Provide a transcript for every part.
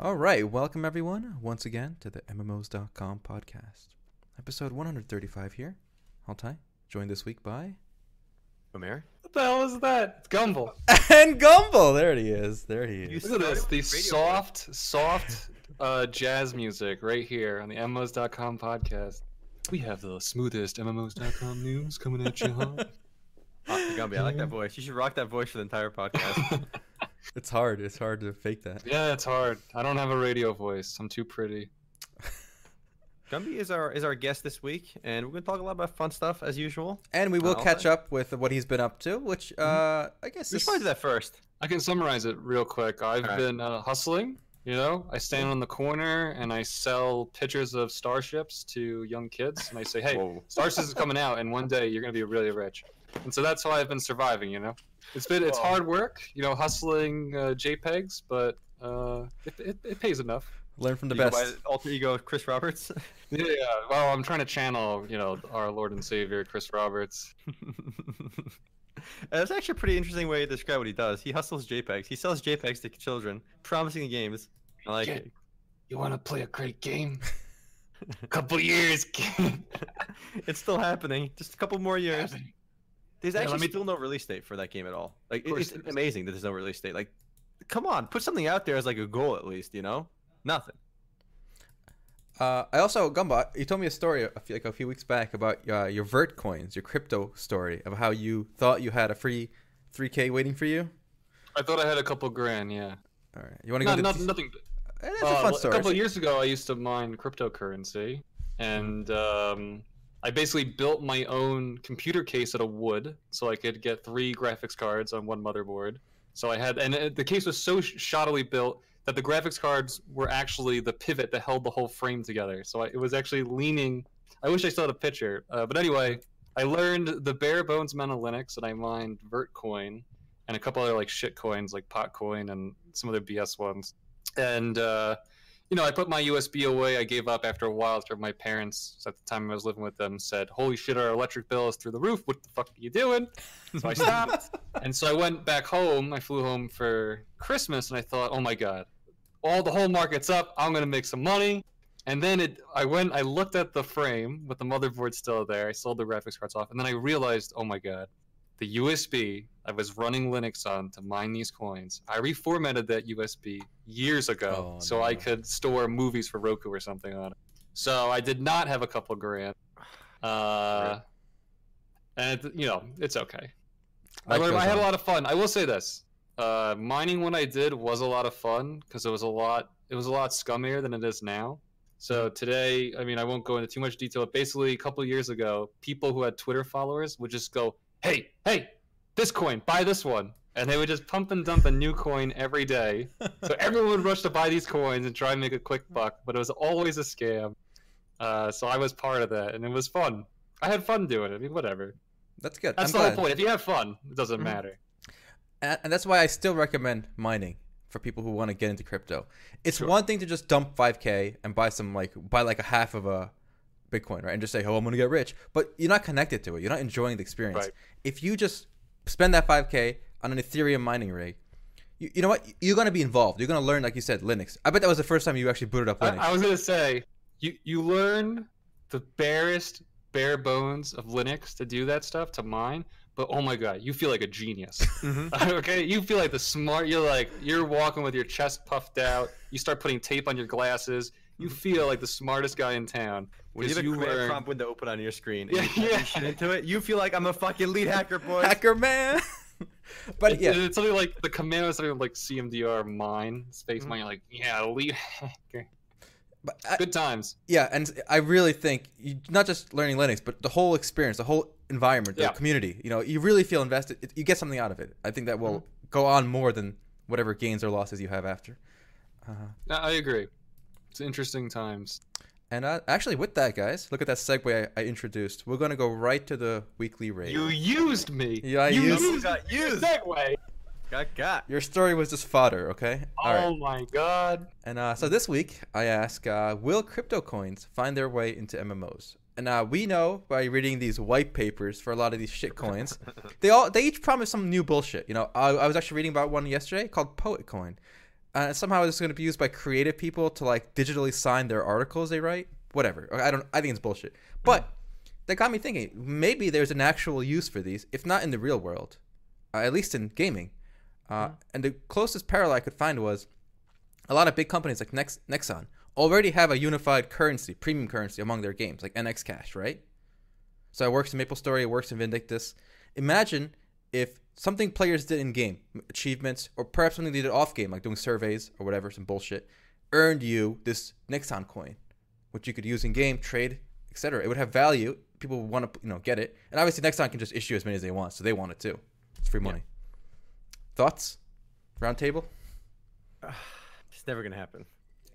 All right, welcome everyone once again to the MMOs.com podcast. Episode 135 here. Altai, joined this week by. Omer? What the hell is that? It's Gumble. and Gumble! There he is. There he is. Look at this. The Radio soft, soft uh, jazz music right here on the MMOs.com podcast. We have the smoothest MMOs.com news coming at you, huh? Oh, Gumby, I like that voice. You should rock that voice for the entire podcast. It's hard. It's hard to fake that. yeah, it's hard. I don't have a radio voice. I'm too pretty. Gumby is our is our guest this week, and we're gonna talk a lot about fun stuff as usual. And we will Uh, catch Altai? up with what he's been up to, which uh, I guess We is should probably do that first. I can summarize it real quick. I've Alright. been uh, hustling. You know, I stand on the corner and I sell pictures of starships to young kids, and I say, "Hey, Whoa. Starships is coming out, and one day you're gonna be really rich." And so that's how I've been surviving. You know, it's been it's hard work. You know, hustling uh, JPEGs, but uh, it, it, it pays enough. learn from the You best. by alter ego Chris Roberts. Yeah. Well, I'm trying to channel, you know, our Lord and Savior Chris Roberts. That's actually a pretty interesting way to describe what he does. He hustles JPEGs. He sells JPEGs to children, promising games. I like Yeah. it. You want to play a great game? a Couple years, kid. it's still happening. Just a couple more years. There's actually let me- still no release date for that game at all. Like it's amazing that there's no release date. Like, come on, put something out there as like a goal at least. You know, nothing. Uh, I also, Gumba, you told me a story a few, like a few weeks back about uh, your Vert coins, your crypto story of how you thought you had a free 3K waiting for you. I thought I had a couple grand. Yeah. All right, you want to go? Not, into not, de- nothing. It's a Uh, fun a story. couple of years ago, I used to mine cryptocurrency, and um, I basically built my own computer case out of wood, so I could get three graphics cards on one motherboard. So I had, and the case was so shoddily built that the graphics cards were actually the pivot that held the whole frame together. So I, it was actually leaning. I wish I still had a picture, uh, but anyway, I learned the bare bones amount of Linux, and I mined Vertcoin and a couple other like shit coins like Potcoin and some other BS ones. And uh, you know, I put my USB away. I gave up after a while after my parents, at the time I was living with them, said, Holy shit, our electric bill is through the roof. What the fuck are you doing? So I stopped. and so I went back home. I flew home for Christmas and I thought, Oh my God, all the whole market's up. I'm going to make some money. And then it, I went, I looked at the frame with the motherboard still there. I sold the graphics cards off. And then I realized, Oh my God, the USB I was running Linux on to mine these coins. I reformatted that USB years ago Oh, so I could store movies for Roku or something on it. So I did not have a couple grand. Uh, and you know, it's okay. I, learned, I had a lot of fun. I will say this: uh, mining when I did was a lot of fun because it was a lot. It was a lot scummier than it is now. So Mm-hmm. today, I mean, I won't go into too much detail. But basically, a couple of years ago, people who had Twitter followers would just go, "Hey, hey, this coin, buy this one," and they would just pump and dump a new coin every day. So everyone would rush to buy these coins and try and make a quick buck, but it was always a scam. Uh, so I was part of that, and it was fun. I had fun doing it. I mean, whatever. That's good. That's I'm the whole point. If you have fun, it doesn't Mhm. matter. and, and that's why I still recommend mining for people who want to get into crypto. It's Sure. one thing to just dump 5k and buy some like buy like a half of a Bitcoin, right? And just say, "Oh, I'm going to get rich." But you're not connected to it. You're not enjoying the experience. Right. If you just spend that 5k on an Ethereum mining rig, you, you know what? You're going to be involved. You're going to learn like you said Linux. I bet that was the first time you actually booted up Linux. I, I was gonna say you you learn the barest bare bones of Linux to do that stuff to mine, but oh my god, you feel like a genius. Mhm. okay, you feel like the smart. You're like you're walking with your chest puffed out. You start putting tape on your glasses. You feel like the smartest guy in town. When you 'cause have a command learn- prompt window open on your screen and Yeah, you yeah. shit into it, you feel like I'm a fucking lead hacker, boy. Hacker man. but It- yeah, it's something like the command was something like CMDR mine space Mhm. mine. You're like, yeah, lead hacker. but I, Good times. yeah, and I really think you, not just learning Linux, but the whole experience, the whole environment, the Yeah. community. You know, you really feel invested. It, you get something out of it. I think that will Mm-hmm. go on more than whatever gains or losses you have after. Uh, I I agree. It's interesting times. And uh, actually, with that, guys, look at that segue I, I introduced. We're gonna go right to the weekly raid. You used me. Yeah, I you used- used Got used. segue. Got got. Your story was just fodder, okay? All right. Oh my god. And uh, so this week, I ask, uh, will crypto coins find their way into MMOs? And uh, we know by reading these white papers for a lot of these shit coins, they all they each promise some new bullshit. You know, I, I was actually reading about one yesterday called Poet Coin, uh, somehow this is going to be used by creative people to like digitally sign their articles they write. Whatever. I don't. I think it's bullshit. But that got me thinking. Maybe there's an actual use for these, if not in the real world, uh, at least in gaming. Uh, And the closest parallel I could find was a lot of big companies like Nex- Nexon already have a unified currency, premium currency among their games, like NX Cash, right? So it works in MapleStory, it works in Vindictus. Imagine if something players did in game, achievements, or perhaps something they did off game, like doing surveys or whatever, some bullshit, earned you this Nexon coin, which you could use in game, trade, etc. It would have value. People would want to, you know, get it. And obviously, Nexon can just issue as many as they want, so they want it too. It's free money. Thoughts? Round table? It's never gonna happen.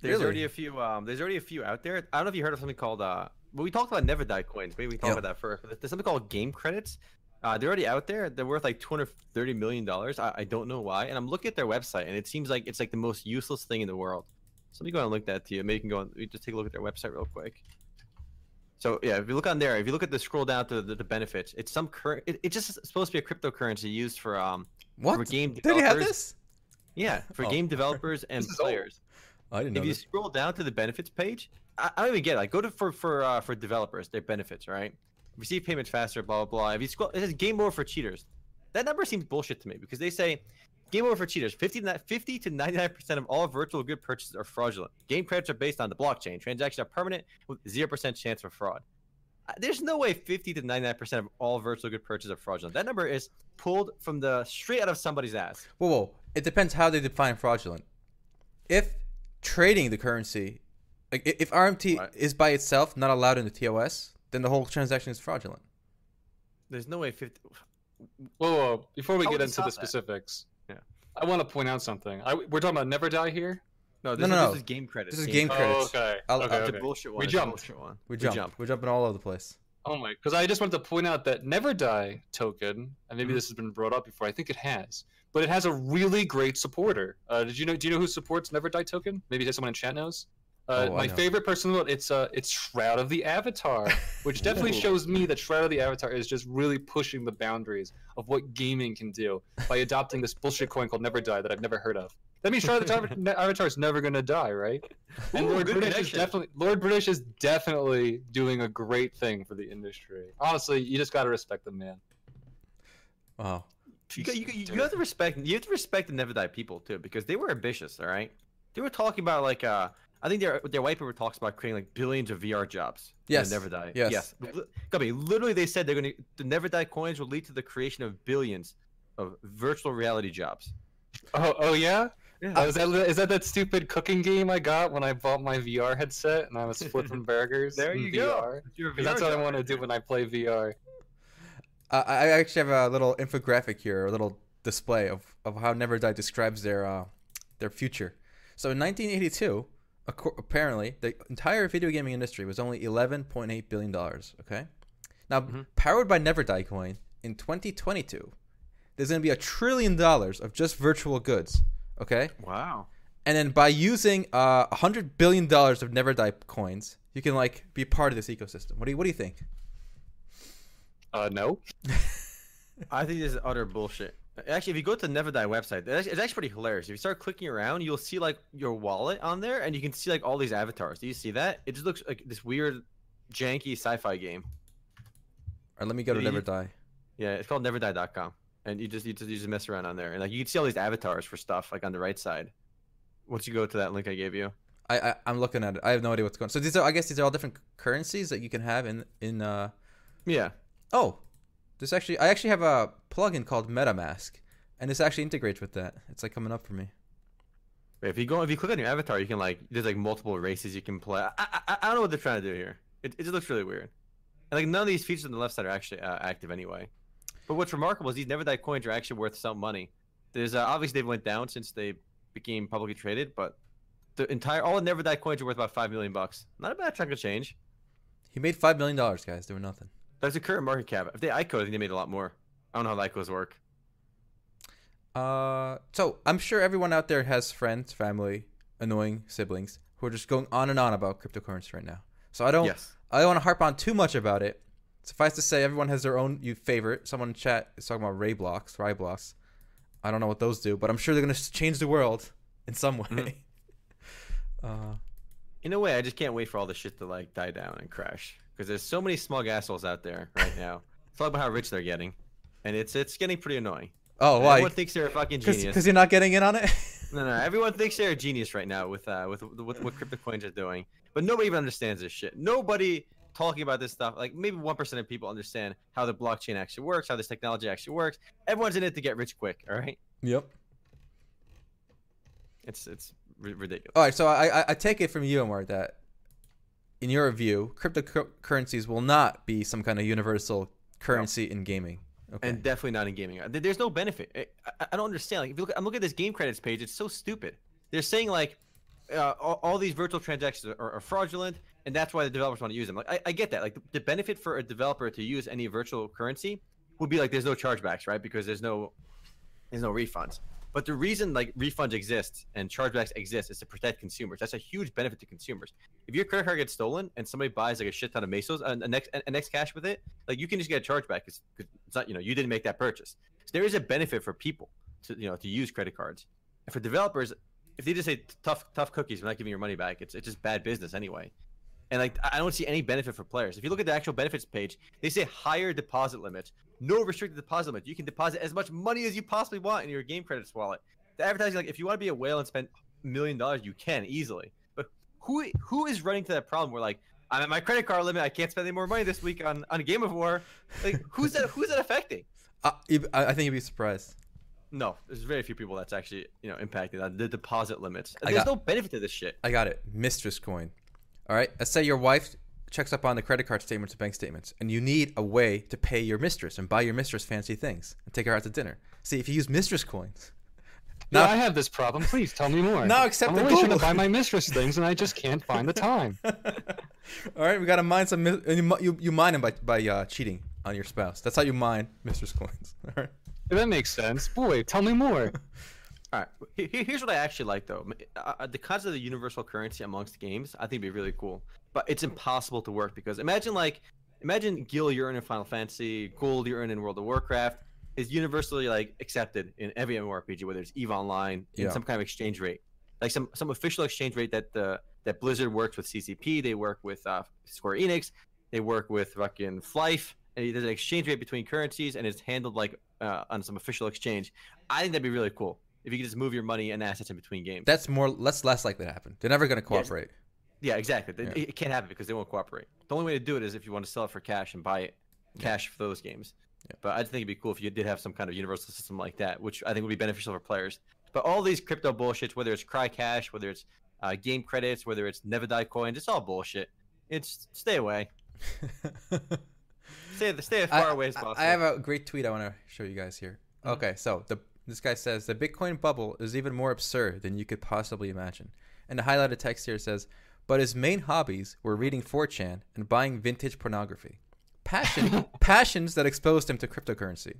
There's Really? already a few. Um, there's already a few out there. I don't know if you heard of something called. Uh, well, we talked about Never Die coins. Maybe we can talk Yeah. about that first. There's something called game credits. Uh, they're already out there. They're worth like 230 million dollars. I, I don't know why. And I'm looking at their website, and it seems like it's like the most useless thing in the world. So let me go and link that to you. Maybe you can go and just take a look at their website real quick. So yeah, if you look on there, if you look at the scroll down to the, the benefits, it's some current. It, it's just supposed to be a cryptocurrency used for um What? for game developers. Did he have this? Yeah, for Oh. game developers and players I didn't know if you this. scroll down to the benefits page, I, I don't even get it. Like, go to for for uh, for developers, their benefits, right? Receive payments faster, blah blah blah. If you scroll, it says game over for cheaters. That number seems bullshit to me because they say game over for cheaters. 50, to- 50 to 99 percent of all virtual good purchases are fraudulent. Game credits are based on the blockchain. Transactions are permanent with zero percent chance for fraud. Uh, There's no way 50 to 99 percent of all virtual good purchases are fraudulent. That number is pulled from the straight out of somebody's ass. Whoa, whoa. It depends how they define fraudulent. If trading the currency, like if RMT Right. is by itself not allowed in the TOS, then the whole transaction is fraudulent. There's no way 50. Whoa, whoa! Before we How get into the that? specifics, Yeah. I want to point out something. I, we're talking about Never Die here. No, this, No, is, no, this is game credits. This is game credits. Oh, okay. I'll- okay, I'll- okay. a bullshit one. We It's a jumped. bullshit one. We jump. We're jumping all over the place. Oh my! Because I just wanted to point out that Never Die token, and maybe Mhm. this has been brought up before. I think it has, but it has a really great supporter. Uh, did you know? Do you know who supports Never Die token? Maybe someone in chat knows. Uh, Oh, my favorite person, in the world. it's uh, it's Shroud of the Avatar, which definitely shows me that Shroud of the Avatar is just really pushing the boundaries of what gaming can do by adopting this bullshit coin called Never Die that I've never heard of. That means Shroud of the Avatar- Avatar is never gonna die, right? And Ooh, Lord good British is definitely Lord British is definitely doing a great thing for the industry. Honestly, you just gotta respect the man. Wow. You, got- you, got- you have to respect. You have to respect the Never Die people too, because they were ambitious. All right, they were talking about like uh, I think their their white paper talks about creating like billions of VR jobs. in Yes. Never Die. Yes. Yes. Li- Gummy, literally, they said they're gonna the Never Die coins will lead to the creation of billions of virtual reality jobs. Oh, oh yeah. Yeah. Uh, is that is that that stupid cooking game I got when I bought my VR headset and I was flipping burgers? There in you go. VR? That's what I want to do when I play VR. Uh, I I actually have a little infographic here, a little display of, of how Never Die describes their uh, their future. So in 1982, acco- apparently the entire video gaming industry was only 11.8 billion dollars. Okay, now Mhm. powered by Never Die coin in 2022, there's going to be a trillion dollars of just virtual goods. Okay, Wow. and then by using uh, a hundred billion dollars of Never Die coins, you can like be part of this ecosystem. What do you What do you think? Uh, no. I think this is utter bullshit. Actually, if you go to the Never Die website, it's actually pretty hilarious. If you start clicking around, you'll see like your wallet on there, and you can see like all these avatars. Do you see that? It just looks like this weird, janky sci-fi game. All right, let me go to Never Die. Yeah, it's called NeverDie.com, and you just you just you just mess around on there, and like you can see all these avatars for stuff like on the right side. Once you go to that link I gave you, I, I I'm looking at it. I have no idea what's going. on. So these are I guess these are all different currencies that you can have in in. uh yeah, Oh, this actually I actually have a plugin called MetaMask, and this actually integrates with that. It's like coming up for me. if you go if you click on your avatar, you can like there's like multiple races you can play. I I, I- I don't know what they're trying to do here. It it just looks really weird, and like none of these features on the left side are actually uh, active anyway. But what's remarkable is these Never Die coins are actually worth some money. There's uh, obviously they've went down since they became publicly traded, but the entire all the Never Die coins are worth about five million bucks. Not a bad chunk of change. He made five million dollars, guys, doing nothing. That's the current market cap. If they ICO, I think they made a lot more. I don't know how ICOs work. Uh, so I'm sure everyone out there has friends, family, annoying siblings who are just going on and on about cryptocurrency right now. So I don't Yes. I don't want to harp on too much about it. Suffice to say, everyone has their own you favorite. Someone in chat is talking about Ray blocks, Ray blocks. I don't know what those do, but I'm sure they're gonna change the world in some way. Mhm. Uh, In a way, I just can't wait for all this shit to like die down and crash because there's so many smug assholes out there right now. Talk about how rich they're getting, and it's it's getting pretty annoying. oh, why? Everyone thinks they're a fucking genius. Because you're not getting in on it. No, no, everyone thinks they're a genius right now with uh with with what crypto coins are doing, but nobody even understands this shit. Nobody talking about this stuff. Like maybe one percent of people understand how the blockchain actually works, how this technology actually works. Everyone's in it to get rich quick. All right, yep. it's it's ri- ridiculous. All right, so I, I I take it from you, Amar, that in your view, cryptocurrencies will not be some kind of universal currency in gaming. Okay. and definitely not in gaming. There's no benefit. I don't understand. Like, if you look, I'm looking at this game credits page. It's so stupid. They're saying like uh, all, all these virtual transactions are, are fraudulent, and that's why the developers want to use them. Like, I, I get that. Like, the, the benefit for a developer to use any virtual currency would be like there's no chargebacks, right? Because there's no there's no refunds. But the reason like refunds exist and chargebacks exist is to protect consumers. That's a huge benefit to consumers. If your credit card gets stolen and somebody buys like a shit ton of Mesos and a next a NX cash with it, like you can just get a chargeback because it's not you know you didn't make that purchase. So there is a benefit for people to you know to use credit cards. And for developers, if they just say tough tough cookies, we're not giving your money back. It's it's just bad business anyway. And like I don't see any benefit for players. If you look at the actual benefits page, they say higher deposit limits, no restricted deposit limit. You can deposit as much money as you possibly want in your game credits wallet. The advertising, like if you want to be a whale and spend a million dollars, you can easily. But who who is running to that problem where like I'm at my credit card limit, I can't spend any more money this week on on Game of War. Like who's that who's that affecting? Uh, I think you'd be surprised. No, there's very few people that's actually you know impacted on the deposit limits. There's got- no benefit to this shit. I got it. Mistress coin. All right. Let's say your wife checks up on the credit card statements and bank statements, and you need a way to pay your mistress and buy your mistress fancy things and take her out to dinner. See, if you use mistress coins, Yeah, Now- I have this problem. Please tell me more. Now accept I'm the always trying to buy my mistress things, and I just can't find the time. all right, we gotta mine some. and You you, you mine them by by uh, cheating on your spouse. That's how you mine mistress coins. All right. Yeah, that makes sense. Boy, tell me more. All right, he- he- here's what I actually like though. Uh, uh, the concept of the universal currency amongst games, I think, would be really cool. But it's impossible to work because imagine like, imagine Gil earn in Final Fantasy, gold earn in World of Warcraft is universally like accepted in every MMORPG, whether it's Eve Online, in Yeah. some kind of exchange rate, like some some official exchange rate that the that Blizzard works with CCP, they work with uh, Square Enix, they work with fucking Flyff, and there's an exchange rate between currencies, and it's handled like uh, on some official exchange. I think that'd be really cool if you could just move your money and assets in between games. That's more. That's less likely to happen. They're never gonna cooperate. yeah, exactly. It- Yeah. It, can't happen because they won't cooperate. The only way to do it is if you want to sell it for cash and buy it cash for those games. Yeah. But I just think it'd be cool if you did have some kind of universal system like that, which I think would be beneficial for players. But all these crypto bullshits, whether it's Cry Cash, whether it's uh, game credits, whether it's Never Die coins, it's all bullshit. It's stay away. Stay stay as far I, away as possible. I have a great tweet I want to show you guys here. Mhm. Okay, so the this guy says the Bitcoin bubble is even more absurd than you could possibly imagine. And the highlighted text here says, but his main hobbies were reading 4chan and buying vintage pornography. Passion passions that exposed him to cryptocurrency.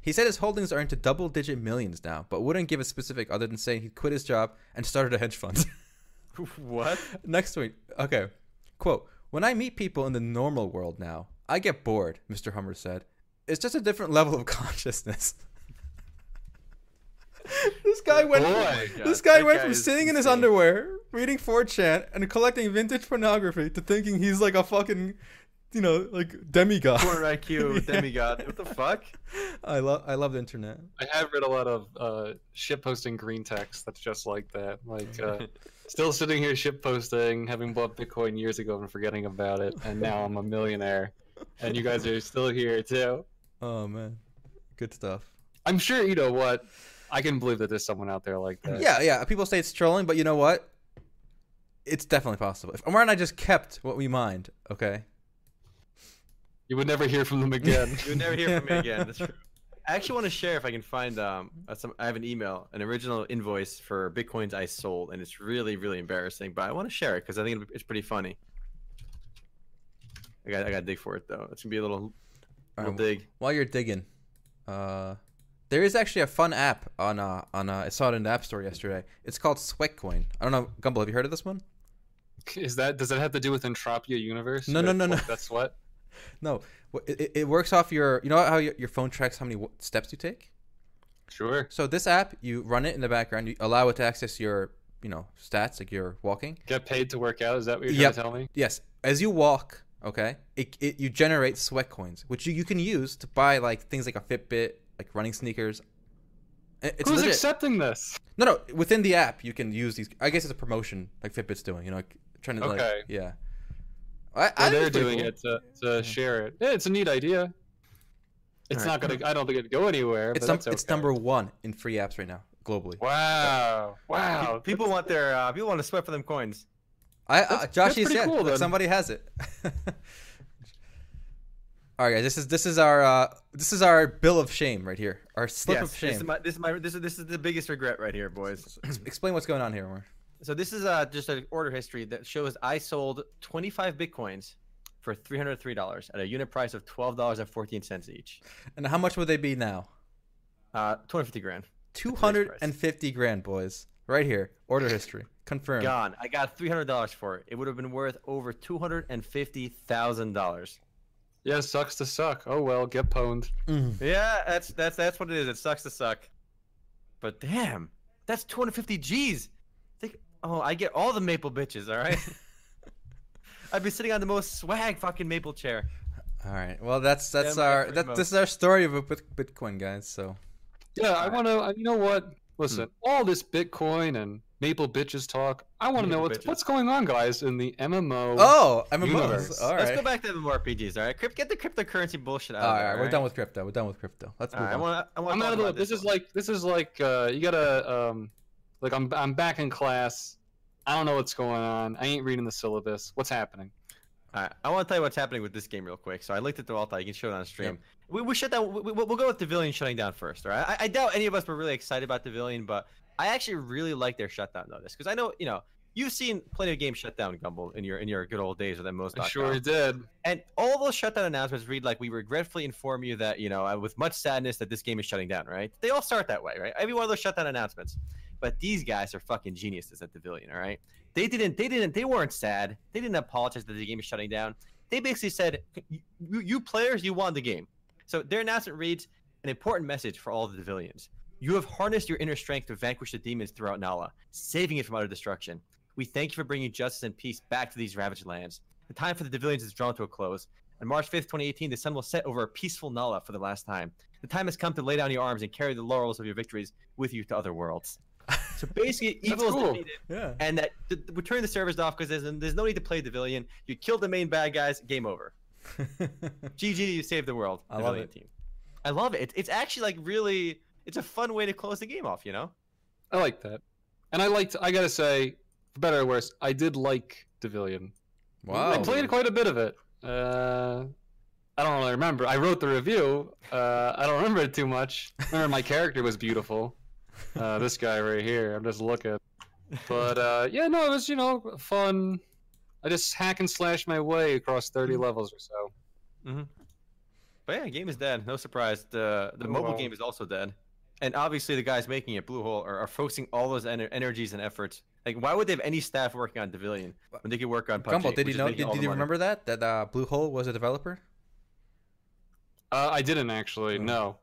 He said his holdings are into double digit millions now, but wouldn't give a specific other than saying he quit his job and started a hedge fund. what? Next tweet. Okay. Quote When I meet people in the normal world now, I get bored, Mr. Hummer said. It's just a different level of consciousness. This guy went from, Oh this guy that went guy from is sitting in his underwear, reading 4chan, and collecting vintage pornography to thinking he's like a fucking, you know, like demigod. Corner IQ, Yeah. demigod. What the fuck? I love I love the internet. I have read a lot of uh, ship posting green text that's just like that. Like, uh, still sitting here ship posting, having bought Bitcoin years ago and forgetting about it, and now I'm a millionaire, and you guys are still here too. Oh man. Good stuff. I'm sure you know what. I can believe that there's someone out there like that. Yeah, yeah. People say it's trolling, but you know what? It's definitely possible. If Omar and I just kept what we mined, okay? You would never hear from them again. You'll never hear from me again. That's true. I actually want to share if I can find um uh, some. I have an email, an original invoice for bitcoins I sold, and it's really really embarrassing. But I want to share it because I think it's pretty funny. I got I got to dig for it though. It's gonna be a little little Alright, dig. While you're digging, uh, there is actually a fun app on uh on uh, I saw it in the App Store yesterday. It's called Sweatcoin. I don't know, Gumball. Have you heard of this one? Is that does that have to do with Entropia Universe? No, no, no, no. That's what. No, it, it- it works off your. You know how your, your phone tracks how many steps you take. Sure. So this app, you run it in the background, you allow it to access your, you know, stats like you're walking. Get paid to work out. Is that what you're Yep. trying to tell me? Yes, as you walk, okay, it, it you generate sweat coins, which you, you can use to buy like things like a Fitbit, like running sneakers. It's Who's legit. accepting this? No, no. Within the app, you can use these. I guess it's a promotion like Fitbit's doing. You know, like, trying to like, Okay. yeah. I, Well, I they're doing cool. it to, to share it. Yeah, it's a neat idea. It's Alright. not gonna. I don't think it'd go anywhere. It's but num- that's it's okay. number one in free apps right now globally. Wow! Wow! People want their uh, people want to sweat for them coins. I uh, That's- Josh that's is pretty cool, look, somebody has it. All right, guys. This is this is our uh, this is our bill of shame right here. Our slip yes, of shame. This is my this is my this is this is the biggest regret right here, boys. Explain what's going on here, Omar. So this is uh, just an order history that shows I sold 25 bitcoins for $303 at a unit price of $12.14 each. And how much would they be now? Uh, 250 grand. Two hundred and fifty grand, boys. Right here. Order history confirmed. Gone. I got $300 for it. It would have been worth over $250,000. Yeah, sucks to suck. Oh well, get pwned. Mm. Yeah, that's that's that's what it is. It sucks to suck. But damn, that's 250 G's. Think, oh, I get all the maple bitches, all right? I'd be sitting on the most swag fucking maple chair. All right. Well, that's that's Yeah, my our that, this is our story of Bit- Bitcoin, guys. So Yeah, I want to. You know what? Listen, all this Bitcoin and Maple bitches talk. I want to know what's bitches. what's going on, guys, in the MMO. oh, I'm Universe. All Let's go back to MMORPGs, all right? Crypt, get the cryptocurrency bullshit out All right, of there. we're all done with crypto. We're done with crypto. Let's All move right, I on. want I want I'm out of the. This this is like this is like uh, you gotta um, like I'm I'm back in class. I don't know what's going on. I ain't reading the syllabus. What's happening? All right, I want to tell you what's happening with this game real quick. So I linked it to Alta. You can show it on stream. We, we shut down. We, we'll go with Devilian shutting down first. All right. I, I doubt any of us were really excited about Devilian, but I actually really like their shutdown notice because I know you know you've seen plenty of games shut down, Gumble, in your in your good old days with most. I sure did. And all those shutdown announcements read like we regretfully inform you that you know uh, with much sadness that this game is shutting down. Right? They all start that way, right? Every one of those shutdown announcements. But these guys are fucking geniuses at Devilian. All right. They didn't. They didn't. They weren't sad. They didn't apologize that the game is shutting down. They basically said, "You, you players, you won the game." So their announcement reads an important message for all the Devilians. You have harnessed your inner strength to vanquish the demons throughout Nala, saving it from utter destruction. We thank you for bringing justice and peace back to these ravaged lands. The time for the Devilians is drawn to a close. On March 5th, 2018, the sun will set over a peaceful Nala for the last time. The time has come to lay down your arms and carry the laurels of your victories with you to other worlds. So basically, That's evil is cool. defeated, Yeah. and that th- th- we turn the servers off because there's, there's no need to play Devilian. You kill the main bad guys, game over. GG, you saved the world. I love Devilian it. Team. I love it. It's, it's actually like really, it's a fun way to close the game off. You know? I like that, and I liked. I gotta say, for better or worse, I did like Devilian. wow. I played quite a bit of it. Uh, I don't really remember. I wrote the review. Uh, I don't remember it too much. I remember my character was beautiful. Uh, this guy right here. I'm just looking. But uh, yeah, no, it was you know fun. I just hack and slash my way across 30 levels or so. Mm-hmm. But yeah, game is dead. No surprise. The the Oh, mobile wow. game is also dead. And obviously, the guys making it, Bluehole, are, are focusing all those ener- energies and efforts. Like, why would they have any staff working on Devilian when they could work on PUBG? Gumball, did you know? making Did, did you money? remember that that uh, Bluehole was a developer? Uh, I didn't actually. Oh. No.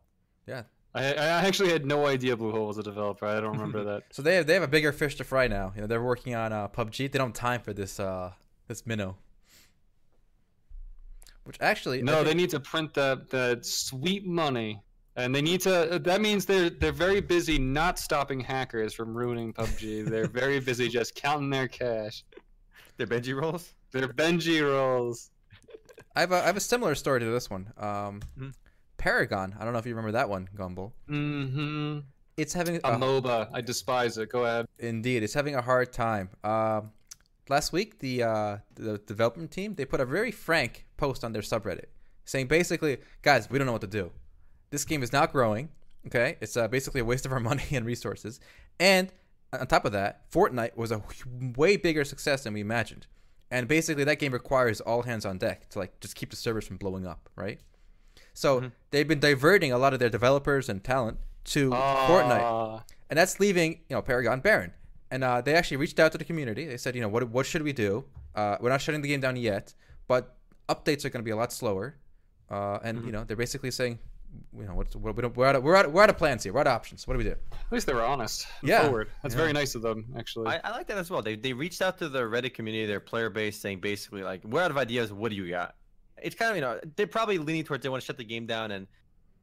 Yeah. I, I actually had no idea Bluehole was a developer. I don't remember that. So they have they have a bigger fish to fry now. You know, they're working on uh, PUBG. They don't have time for this uh this minnow. Which actually, No, think- they need to print that that sweet money, and they need to. That means they're they're very busy not stopping hackers from ruining PUBG. they're very busy just counting their cash. Their Benji rolls? Their Benji rolls. I have a I have a similar story to this one. Um, Mhm. Paragon. I don't know if you remember that one, Gumball. Mm-hmm. It's having A a, MOBA. I despise it. Go ahead. indeed. It's having a hard time. Um, last week the uh, the development team they put a very frank post on their subreddit saying basically, guys, we don't know what to do. This game is not growing. Okay, it's uh, basically a waste of our money and resources. And on top of that, Fortnite was a way bigger success than we imagined. And basically, that game requires all hands on deck to like just keep the servers from blowing up, right? So Mhm. they've been diverting a lot of their developers and talent to Fortnite Ah, and that's leaving you know Paragon barren. And uh, they actually reached out to the community. They said, you know, what what should we do? Uh, we're not shutting the game down yet, but updates are going to be a lot slower. Uh, and you know, they're basically saying, you know, what's what, we don't, we're out of, we're out we're out of plans here. We're out of options. What do we do? At least they were honest. Yeah, Forward. That's yeah. very nice of them, actually. I, I like that as well. They they reached out to the Reddit community, their player base, saying basically like, "We're out of ideas. What do you got?" It's kind of you know they're probably leaning towards they want to shut the game down, and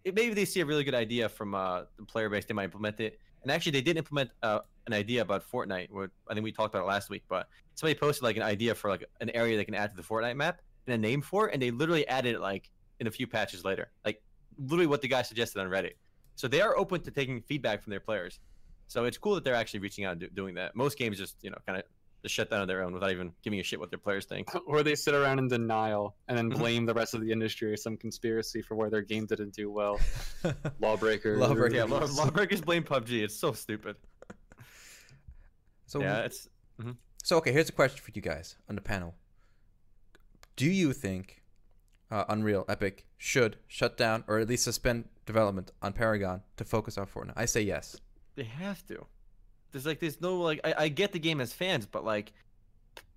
it, maybe they see a really good idea from uh, the player base, they might implement it. And actually, they did implement uh, an idea about Fortnite. Where I think we talked about it last week, but somebody posted like an idea for like an area they can add to the Fortnite map and a name for it, and they literally added it like in a few patches later, like literally what the guy suggested on Reddit. So they are open to taking feedback from their players. So it's cool that they're actually reaching out and do, doing that. Most games just you know kind of just shut down on their own without even giving a shit what their players think. or they sit around in denial and then Mhm. blame the rest of the industry or some conspiracy for why their game didn't do well. Lawbreakers. Lawbreakers. Yeah, law, lawbreakers blame PUBG. It's so stupid. so yeah, it's so okay. Here's a question for you guys on the panel. Do you think uh, Unreal Epic should shut down or at least suspend development on Paragon to focus on Fortnite? I say yes. they have to. There's like there's no like I, I get the game as fans, but like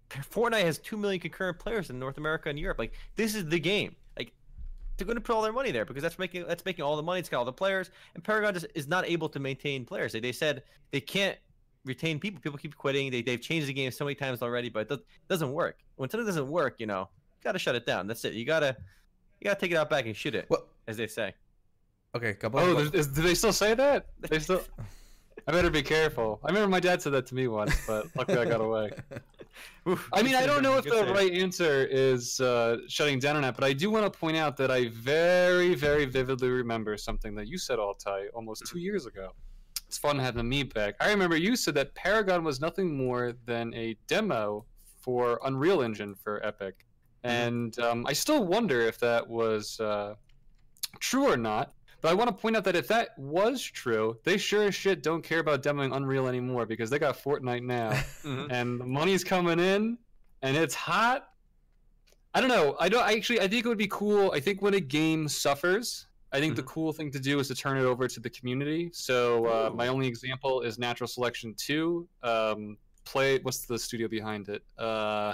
Fortnite has two million concurrent players in North America and Europe. Like this is the game. Like they're going to put all their money there because that's making that's making all the money. It's got all the players, and Paragon just is not able to maintain players. They, they said they can't retain people. People keep quitting. They they've changed the game so many times already, but it does, doesn't work. When something doesn't work, you know, you got to shut it down. That's it. You gotta you gotta take it out back and shoot it, Well, as they say. okay. Couple. Oh, there's- is, do they still say that? They still. I better be careful. I remember my dad said that to me once, but luckily I got away. I mean, I don't know if the right answer is uh, shutting down on that, but I do want to point out that I very, very vividly remember something that you said, Altai, almost two years ago. It's fun having me back. I remember you said that Paragon was nothing more than a demo for Unreal Engine for Epic, and um, I still wonder if that was uh, true or not. But I want to point out that if that was true, they sure as shit don't care about demoing Unreal anymore because they got Fortnite now. Mhm. and the money's coming in and it's hot. I don't know. I don't I actually i think it would be cool i think when a game suffers i think the cool thing to do is to turn it over to the community. So uh, my only example is natural selection 2 um, play what's the studio behind it? Uh,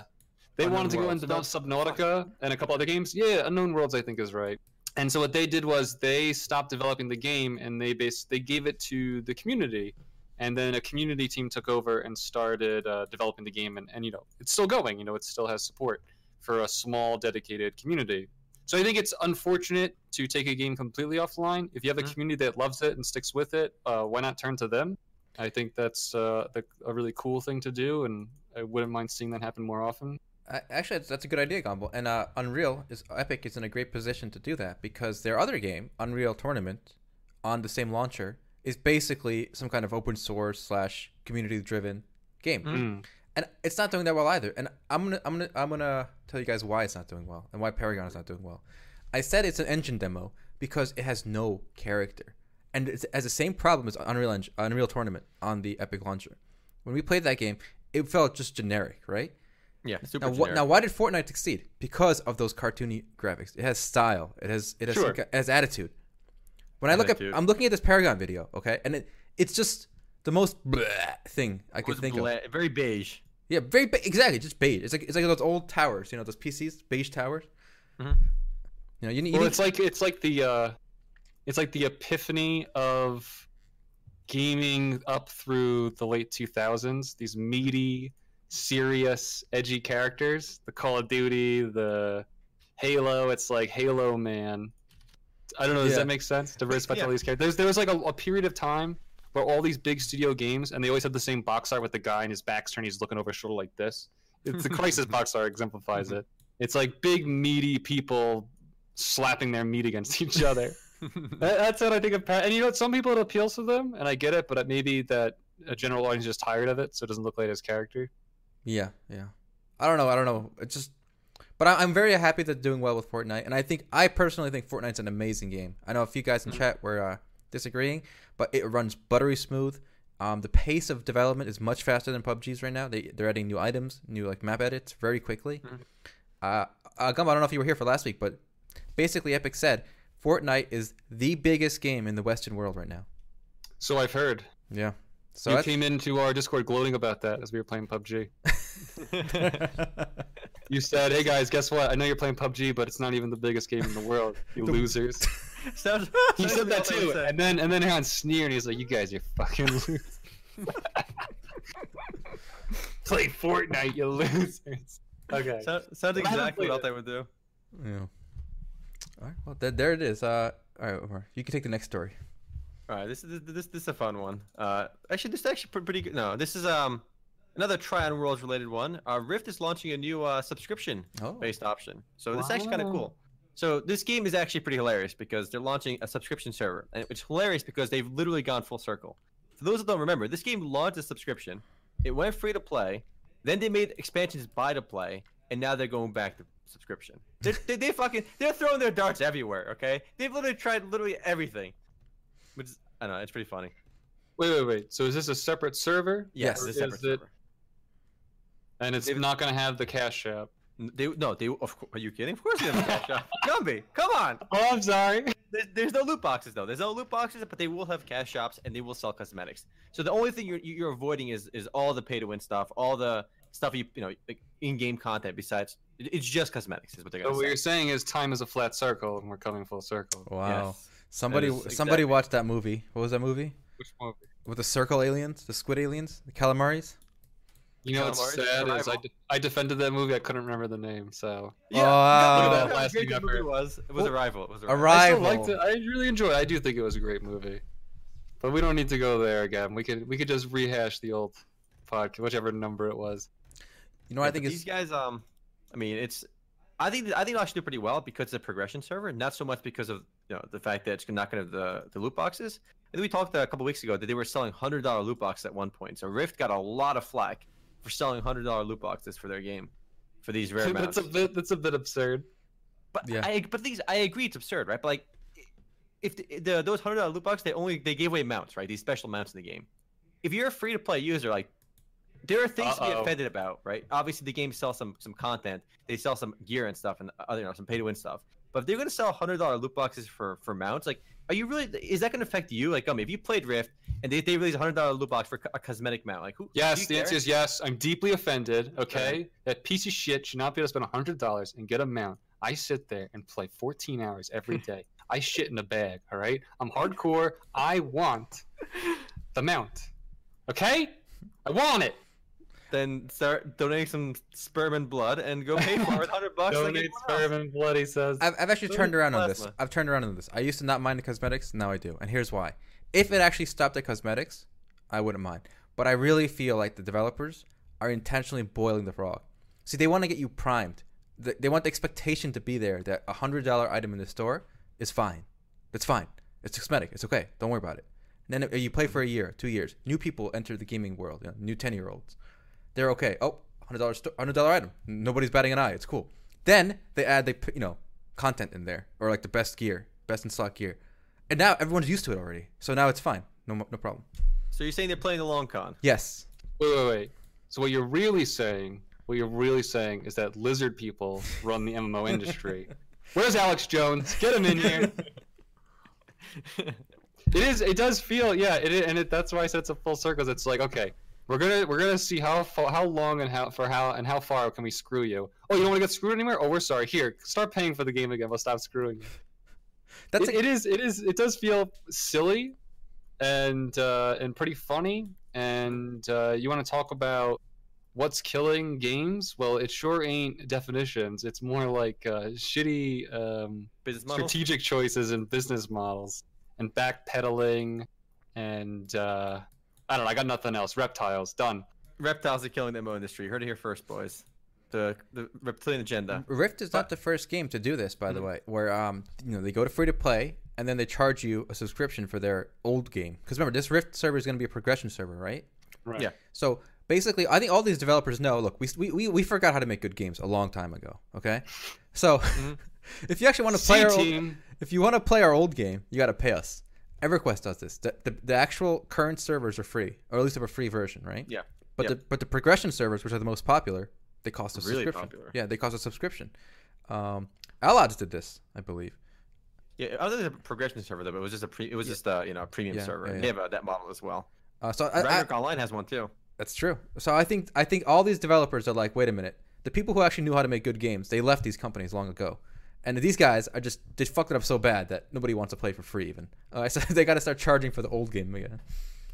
they Unknown wanted to go Worlds. into subnautica and a couple other games. Yeah unknown worlds i think is right and so what they did was they stopped developing the game and they bas- they gave it to the community. And then a community team took over and started uh, developing the game. And, and you know it's still going you know it still has support for a small dedicated community. So i think it's unfortunate to take a game completely offline. If you have a Mhm. community that loves it and sticks with it uh, why not turn to them? I think that's uh, the, a really cool thing to do. And i wouldn't mind seeing that happen more often Actually, that's, that's a good idea, Gombo. And uh, Unreal is Epic is in a great position to do that because their other game, Unreal Tournament, on the same launcher, is basically some kind of open source slash community driven game, Mm. and it's not doing that well either. And I'm gonna I'm gonna I'm gonna tell you guys why it's not doing well and why Paragon is not doing well. I said it's an engine demo because it has no character, and it has the same problem as Unreal Engine, Unreal Tournament on the Epic launcher. When we played that game, it felt just generic, right? Yeah, super Now, wh- now, why did Fortnite succeed? Because of those cartoony graphics. It has style. It has it has, Sure. it has attitude. When I look at, I'm looking at this Paragon video, okay, and it it's just the most bleh thing I could think of. very beige. Yeah, very ba- exactly, just beige. It's like it's like those old towers, you know, those PCs, beige towers. Mhm. You know, you, need- you well need it's like it's like the uh it's like the epiphany of gaming up through the late 2000s these meaty serious edgy characters the call of duty the halo it's like halo man i don't know does Yeah. that make sense diversify Yeah. all these characters there was like a, a period of time where all these big studio games and they always have the same box art with the guy and his back's turned he's looking over his shoulder like this it's the Crysis box art exemplifies mm-hmm. it it's like big meaty people slapping their meat against each other that, that's what I think of. And you know, what? some people it appeals to them, and I get it. But maybe that a general audience is just tired of it, so it doesn't look like his character. Yeah, yeah. I don't know. I don't know. It just, but I, I'm very happy that they're doing well with Fortnite, and I think I personally think Fortnite's an amazing game. I know a few guys in chat were uh, disagreeing, but it runs buttery smooth. Um, the pace of development is much faster than PUBG's right now. They they're adding new items, new like map edits very quickly. Mhm. Uh, uh, Gum, I don't know if you were here for last week, but basically Epic said Fortnite is the biggest game in the Western world right now. So I've heard. Yeah. So you that's- came into our Discord gloating about that as we were playing PUBG. You said, "Hey guys, guess what? I know you're playing PUBG, but it's not even the biggest game in the world. You The- losers." Sounds, He said that like what I too, would say. and then and then Aaron sneered. and He's like, "You guys are fucking losers." Play Fortnite, you losers. Okay. Sound, sounds exactly what it. they would do. Yeah. All right. Well, there, there it is. Uh, all right, Omar, you can take the next story. All right, this is this this is a fun one. Uh, actually, this is actually pre- pretty good. No, this is um another Trion Worlds related one. Uh, Rift is launching a new uh, subscription Oh. based option, so this is actually kind of cool. So this game is actually pretty hilarious because they're launching a subscription server, and it's hilarious because they've literally gone full circle. For those that don't remember, this game launched a subscription, it went free to play, then they made expansions buy to play, and now they're going back to subscription. They're, they they fucking they're throwing their darts everywhere. Okay, they've literally tried literally everything. Which is, I don't know, it's pretty funny. Wait, wait, wait. So is this a separate server? Yes. It's a separate is it- And it's They've- not gonna have the cash app. They no, they of course. Are you kidding? Of course they have a cash shop. Gumby, come on. Oh, I'm sorry. There's, there's no loot boxes though. There's no loot boxes, but they will have cash shops and they will sell cosmetics. So the only thing you're you're avoiding is is all the pay to win stuff, all the stuff you you know like in-game content. Besides, it's just cosmetics is what they're So gonna what sell. you're saying is time is a flat circle, and we're coming full circle. Wow. Yes. Somebody, is somebody exactly- watched that movie. What was that movie? Which movie? With the circle aliens, the squid aliens, the calamaris. You know what's sad is I, de- I defended that movie. I couldn't remember the name, so Oh, wow. look That at how last great I've movie heard. was. It was Well, Arrival. It was Arrival. Arrival. I still liked it. I really enjoyed. it. I do think it was a great movie, but we don't need to go there again. We could we could just rehash the old podcast, whichever number it was. You know, what I think these guys. Um, I mean, it's. I think I think they'll actually do pretty well because it's a progression server, not so much because of you know the fact that it's not going to the the loot boxes. And we talked a couple weeks ago that they were selling hundred dollar loot boxes at one point. So Rift got a lot of flack for selling hundred dollar loot boxes for their game, for these rare that's amounts. a bit that's a bit absurd. But Yeah. I but these I agree it's absurd, right? But like, if the, the those hundred dollar loot boxes, they only they gave away mounts, right? These special mounts in the game. If you're a free to play user, like there are things to be offended about, right? Obviously, the game sells some some content, they sell some gear and stuff, and other you know some pay to win stuff. But if they're gonna sell hundred dollar loot boxes for for mounts, like, are you really? Is that gonna affect you? Like, um, if you played Rift and they they release a hundred dollar loot box for a cosmetic mount, like, who? Yes, the care? answer is yes. I'm deeply offended. Okay, Okay. that piece of shit should not be able to spend hundred dollars and get a mount. I sit there and play 14 hours every day. I shit in a bag. All right, I'm hardcore. I want the mount. Okay, I want it. Then start donating some sperm and blood and go pay for it hundred bucks. Donate anyone sperm and blood. He says. I've, I've actually Look turned at around on this. I've turned around on this. I used to not mind the cosmetics. Now I do, and here's why. If it actually stopped at cosmetics, I wouldn't mind. But I really feel like the developers are intentionally boiling the frog. See, they want to get you primed. They want the expectation to be there that a hundred dollar item in the store is fine. That's fine. It's cosmetic. It's okay. Don't worry about it. And then you play for a year, two years, new people enter the gaming world. You know, new ten year olds. They're okay. Oh, hundred dollars, hundred dollar item. Nobody's batting an eye. It's cool. Then they add they put, you know content in there or like the best gear, best in stock gear, and now everyone's used to it already. So now it's fine. No no problem. So you're saying they're playing the long con? Yes. Wait, wait, wait. So what you're really saying, what you're really saying, is that lizard people run the MMO industry. Where's Alex Jones? Get him in here. It is. It does feel. Yeah. It is, and it, that's why I said it's a full circle. It's like okay, we're gonna we're gonna see how how long and how for how and how far can we screw you. Oh, you don't want to get screwed anymore? Oh, we're sorry. Here, start paying for the game again. We'll stop screwing you. That's It- a, it is. It is. It does feel silly, and uh, and pretty funny. And uh, you want to talk about what's killing games? Well, it sure ain't definitions. It's more like uh, shitty um, strategic choices and business models, and backpedaling, and uh, I don't know. I got nothing else. Reptiles done. Reptiles are killing the MMO industry. You heard it here first, boys. The the reptilian agenda. Rift is not the first game to do this, by the way. Where um you know they go to free to play and then they charge you a subscription for their old game. Because remember, this Rift server is going to be a progression server, right? Right. Yeah. So basically, I think all these developers know. Look, we we, we, we forgot how to make good games a long time ago. Okay, so if you actually want to play C our old, if you want to play our old game, you got to pay us. EverQuest does this. The, the, the actual current servers are free, or at least have a free version, right? Yeah. But yeah. the but the progression servers, which are the most popular, they cost a Really subscription. popular. Yeah, they cost a subscription. Um, Allods did this, I believe. Yeah, other than the progression server though, but it was just a pre, it was just a you know a premium Yeah, server. yeah, yeah. They have uh, that model as well. Uh, so I, I, Ragnarok Online has one too. that's true. So I think I think all these developers are like, wait a minute, the people who actually knew how to make good games, they left these companies long ago, And these guys are just they fucked it up so bad that nobody wants to play for free. Even uh, I said they got to start charging for the old game again.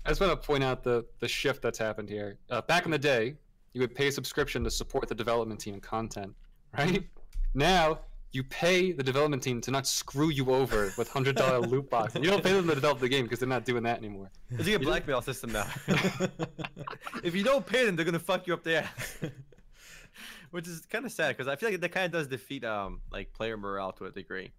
I just want to point out the the shift that's happened here. Uh, back in the day, you would pay a subscription to support the development team and content, right? now you pay the development team to not screw you over with hundred dollar loot boxes. You don't pay them to develop the game because they're not doing that anymore. It's like a blackmail system now. if you don't pay them, they're gonna fuck you up the ass. Which is kind of sad because I feel like that kind of does defeat um like player morale to a degree.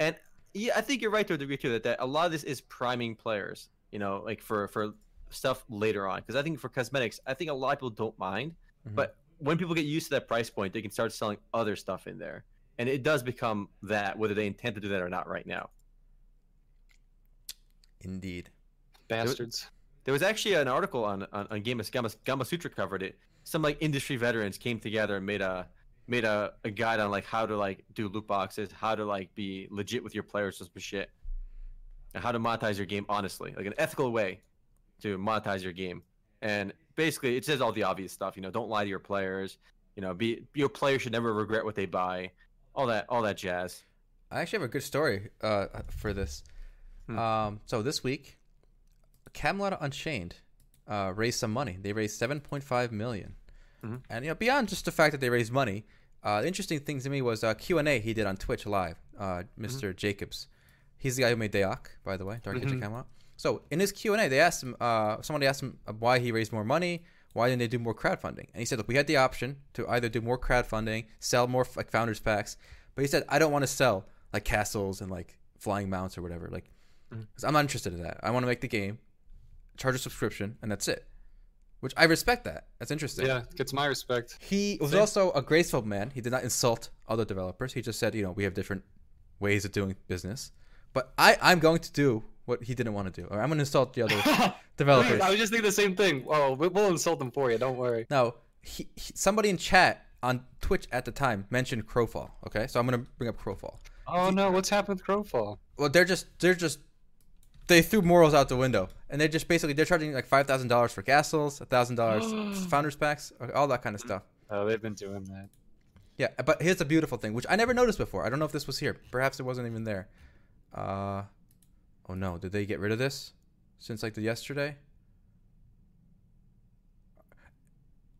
And yeah, I think you're right to a degree too that, that a lot of this is priming players. You know, like for for stuff later on. Because I think for cosmetics, I think a lot of people don't mind, Mhm. but when people get used to that price point, they can start selling other stuff in there, and it does become that whether they intend to do that or not right now. Indeed. Bastards. There was actually an article on on, on Gamma, Gamma Gamasutra covered it. Some like industry veterans came together and made a made a, a guide on like how to like do loot boxes, how to like be legit with your players and some shit, and how to monetize your game honestly, like an ethical way to monetize your game. And basically, it says all the obvious stuff. You know, don't lie to your players. You know, be your player should never regret what they buy. All that all that jazz. I actually have a good story uh, for this. Hmm. Um, so this week, Camelot Unchained uh, raised some money. They raised 7.5 million. Mhm. and you know beyond just the fact that they raised money, uh, the interesting thing to me was uh, Q and A he did on Twitch live. Uh, mister Jacobs, he's the guy who made DAoC, by the way, Dark Age of Mhm. Camelot. So in his Q and A, they asked him. Uh, somebody asked him why he raised more money. Why didn't they do more crowdfunding? And he said, "Look, we had the option to either do more crowdfunding, sell more like founders packs, but he said I don't want to sell like castles and like flying mounts or whatever. Like, Mhm. 'cause I'm not interested in that. I want to make the game, charge a subscription, and that's it. Which I respect that. That's interesting. Yeah, gets my respect. He was Same. also a graceful man. He did not insult other developers. He just said, you know, we have different ways of doing business. But I, I'm going to do what he didn't want to do. Or I'm going to insult the other developers. I was just thinking the same thing. Oh, we- we'll insult them for you. Don't worry. Now, he, he, somebody in chat on Twitch at the time mentioned Crowfall. Okay, so I'm going to bring up Crowfall. Oh no, what's happened with Crowfall? Well, they're just they're just they threw morals out the window, and they're just basically they're charging like five thousand dollars for castles, thousand dollars founders packs, all that kind of stuff. Oh, they've been doing that. Yeah, but here's the beautiful thing, which I never noticed before. I don't know if this was here. Perhaps it wasn't even there. Uh, oh no, did they get rid of this since like the yesterday?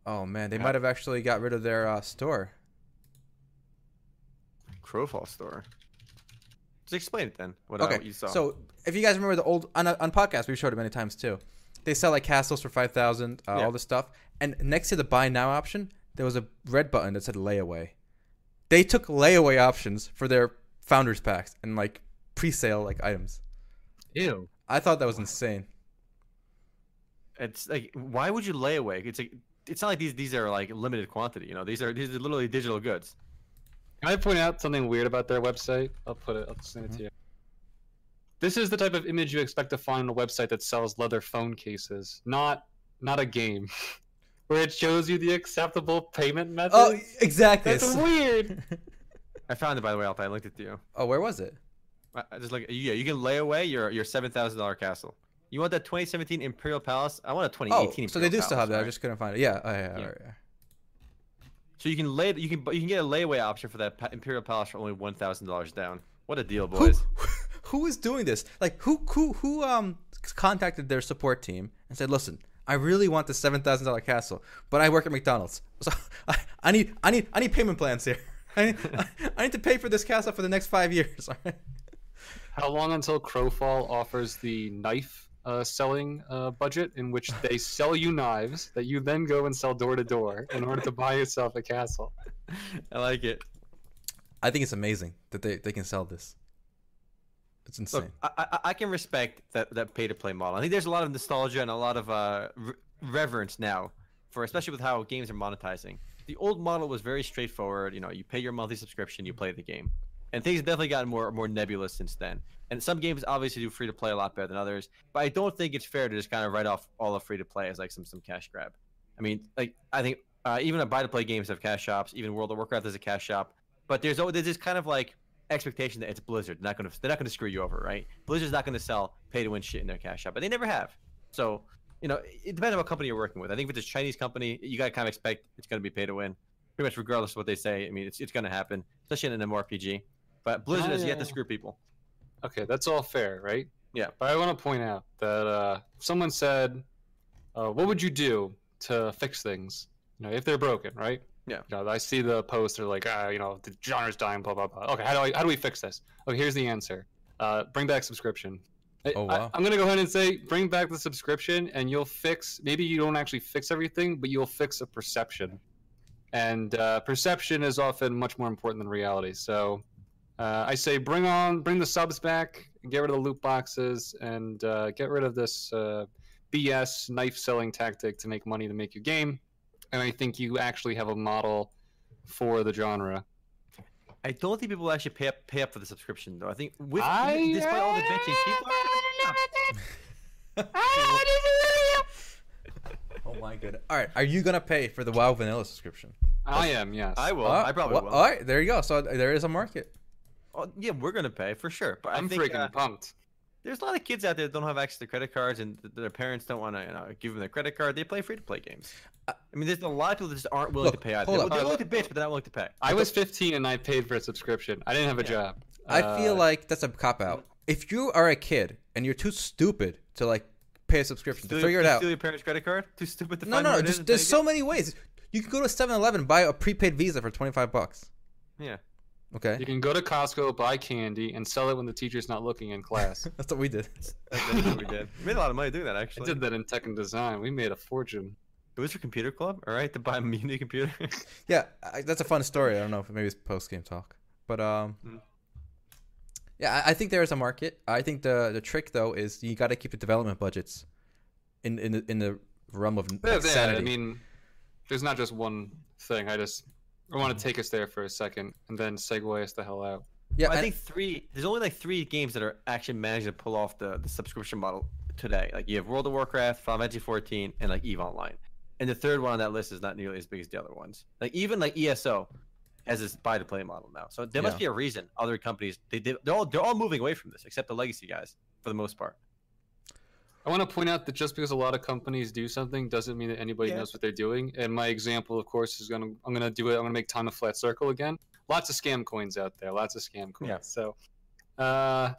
Oh man, they Yeah. might have actually got rid of their uh, store. Crowfall store. Just explain it then. What, uh, Okay, what you saw. so if you guys remember the old on on podcast, we've showed it many times too. They sell like castles for five thousand, uh, Yeah. all this stuff, and next to the buy now option, there was a red button that said layaway. They took layaway options for their founders packs and like pre-sale like items. Ew. I thought that was insane. it's like, why would you lay away? It's like, it's not like these these are like limited quantity. You know, these are these are literally digital goods. Can I point out something weird about their website? I'll put it. I'll send it to mm-hmm. you. This is the type of image you expect to find on a website that sells leather phone cases, not not a game, where it shows you the acceptable payment methods. Oh, exactly. That's weird. I found it by the way, Alpha. I linked it to you. oh, where was it? I- I just like yeah, you can lay away your your seven thousand dollar castle. You want that 2017 Imperial Palace? I want a 2018. Oh, so they do Imperial still have Palace, that. I just couldn't find it. Yeah. Oh, yeah, Yeah. alright, yeah. So you can lay you can you can get a layaway option for that Imperial Palace for only one thousand dollars down. What a deal, Who, boys! who is doing this? Like who who who um contacted their support team and said, "Listen, I really want the seven thousand dollar castle, but I work at McDonald's, so I, I need I need I need payment plans here. I need, I need to pay for this castle for the next five years." all right? How long until Crowfall offers the knife uh, selling uh, budget, in which they sell you knives that you then go and sell door to door in order to buy yourself a castle? I like it. I think it's amazing that they, they can sell this. It's insane. Look, I, I, I can respect that, that pay to play model. I think there's a lot of nostalgia and a lot of uh, re- reverence now for especially with how games are monetizing. The old model was very straightforward. You know, you pay your monthly subscription, you play the game, and things have definitely gotten more more nebulous since then. And some games obviously do free to play a lot better than others, but I don't think it's fair to just kind of write off all of free to play as like some some cash grab. I mean, like I think uh, even a buy to play games have cash shops. Even World of Warcraft has a cash shop. But there's always there's this kind of like expectation that it's Blizzard. They're not gonna they're not gonna screw you over, right? Blizzard's not gonna sell pay to win shit in their cash shop, but they never have. So you know, it depends on what company you're working with. I think if it's a Chinese company, you gotta kind of expect it's gonna be pay to win, pretty much regardless of what they say. I mean, it's it's gonna happen, especially in an MMORPG. But Blizzard Oh, has yeah, yet to screw people. Okay, that's all fair, right? Yeah. But I want to point out that uh, someone said, uh, "What would you do to fix things? You know, if they're broken, right?" Yeah. You know, I see the post. They're like, ah, you know, the genre's dying, blah blah blah. Okay, how do I, how do we fix this? Okay, here's the answer. Uh, bring back subscription. I- Oh, I, wow. I'm gonna go ahead and say, bring back the subscription, and you'll fix. Maybe you don't actually fix everything, but you'll fix a perception. And uh, perception is often much more important than reality. So, uh, I say, bring on, bring the subs back, get rid of the loot boxes, and uh, get rid of this uh, BS knife selling tactic to make money to make your game. And I think you actually have a model for the genre. I don't think people will actually pay up pay up for the subscription though. I think with I- despite all the bitching, people are Oh my god. All right, are you gonna pay for the WoW Vanilla subscription? I am, yes. I will. Uh, I probably well, will. All right, there you go. So there is a market. Oh, yeah, we're gonna pay for sure. But I I'm think, freaking uh, pumped. there's a lot of kids out there that don't have access to credit cards, and th- their parents don't want to you know, give them their credit card. They play free to play games. Uh, I mean, there's a lot of people that just aren't willing Look, to pay out. hold They're, they're willing to bitch, but they're not willing to pay. I was 15 and I paid for a subscription. I didn't have a Yeah. job. I feel Uh, like that's a cop out. If you are a kid and you're too stupid to like pay a subscription Steal to figure it to out, Steal your parents' credit card? Too stupid to no, find no, no. Just, there's so it? many ways. You can go to 7-Eleven buy a prepaid Visa for 25 bucks. Yeah. Okay, You can go to Costco, buy candy, and sell it when the teacher's not looking in class. that's what we did. That's, that's what we did. We made a lot of money doing that actually. I did that in tech and design. We made a fortune. It was for computer club, all right, to buy a mini computer. Yeah, I, that's a fun story. I don't know if maybe it's post game talk, but um, Mhm. yeah, I, I think there is a market. I think the the trick though is you got to keep the development budgets in in the in the realm of Yeah, like, yeah. I mean, there's not just one thing. I just I want to mm. take us there for a second and then segue us the hell out. yeah, I think three. There's only like three games that are actually managing to pull off the, the subscription model today. Like you have World of Warcraft, Final Fantasy 14, and like Eve Online. And the third one on that list is not nearly as big as the other ones. Like even like ESO has this buy to play model now. So there must be a reason other companies they did they're all they're all moving away from this except the legacy guys for the most part. I want to point out that just because a lot of companies do something doesn't mean that anybody Yeah. knows what they're doing. And my example, of course, is gonna I'm gonna do it. I'm gonna make ton of flat circle again. Lots of scam coins out there. Lots of scam coins. Yeah. So, uh,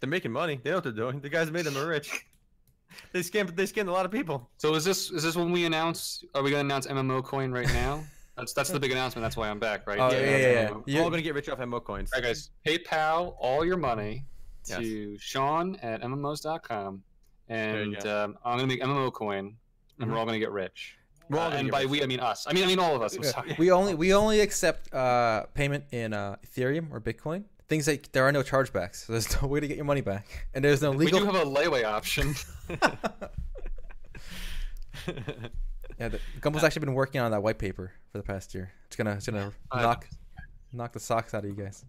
They're making money. They know what they're doing. The guys made them rich. they scammed they scammed a lot of people. so is this is this when we announce? Are we gonna announce MMO coin right now? That's that's the big announcement. That's why I'm back, right? Oh, yeah, yeah, yeah, yeah, yeah. You- We're all gonna get rich off MMO coins. All right, guys. PayPal all your money Yes. to Sean at mmos.com, There you and um, I'm gonna make MMO coin, and Mhm. we're all gonna get rich. We're all Uh, and get by rich. we, I mean us. I mean, I mean all of us. I'm sorry. we only we only accept uh, payment in uh, Ethereum or Bitcoin. Things like there are no chargebacks, so there's no way to get your money back, and there's no legal. We do have a layaway option. yeah, the, Gumble's actually been working on that white paper for the past year. It's gonna it's gonna Uh, knock knock the socks out of you guys.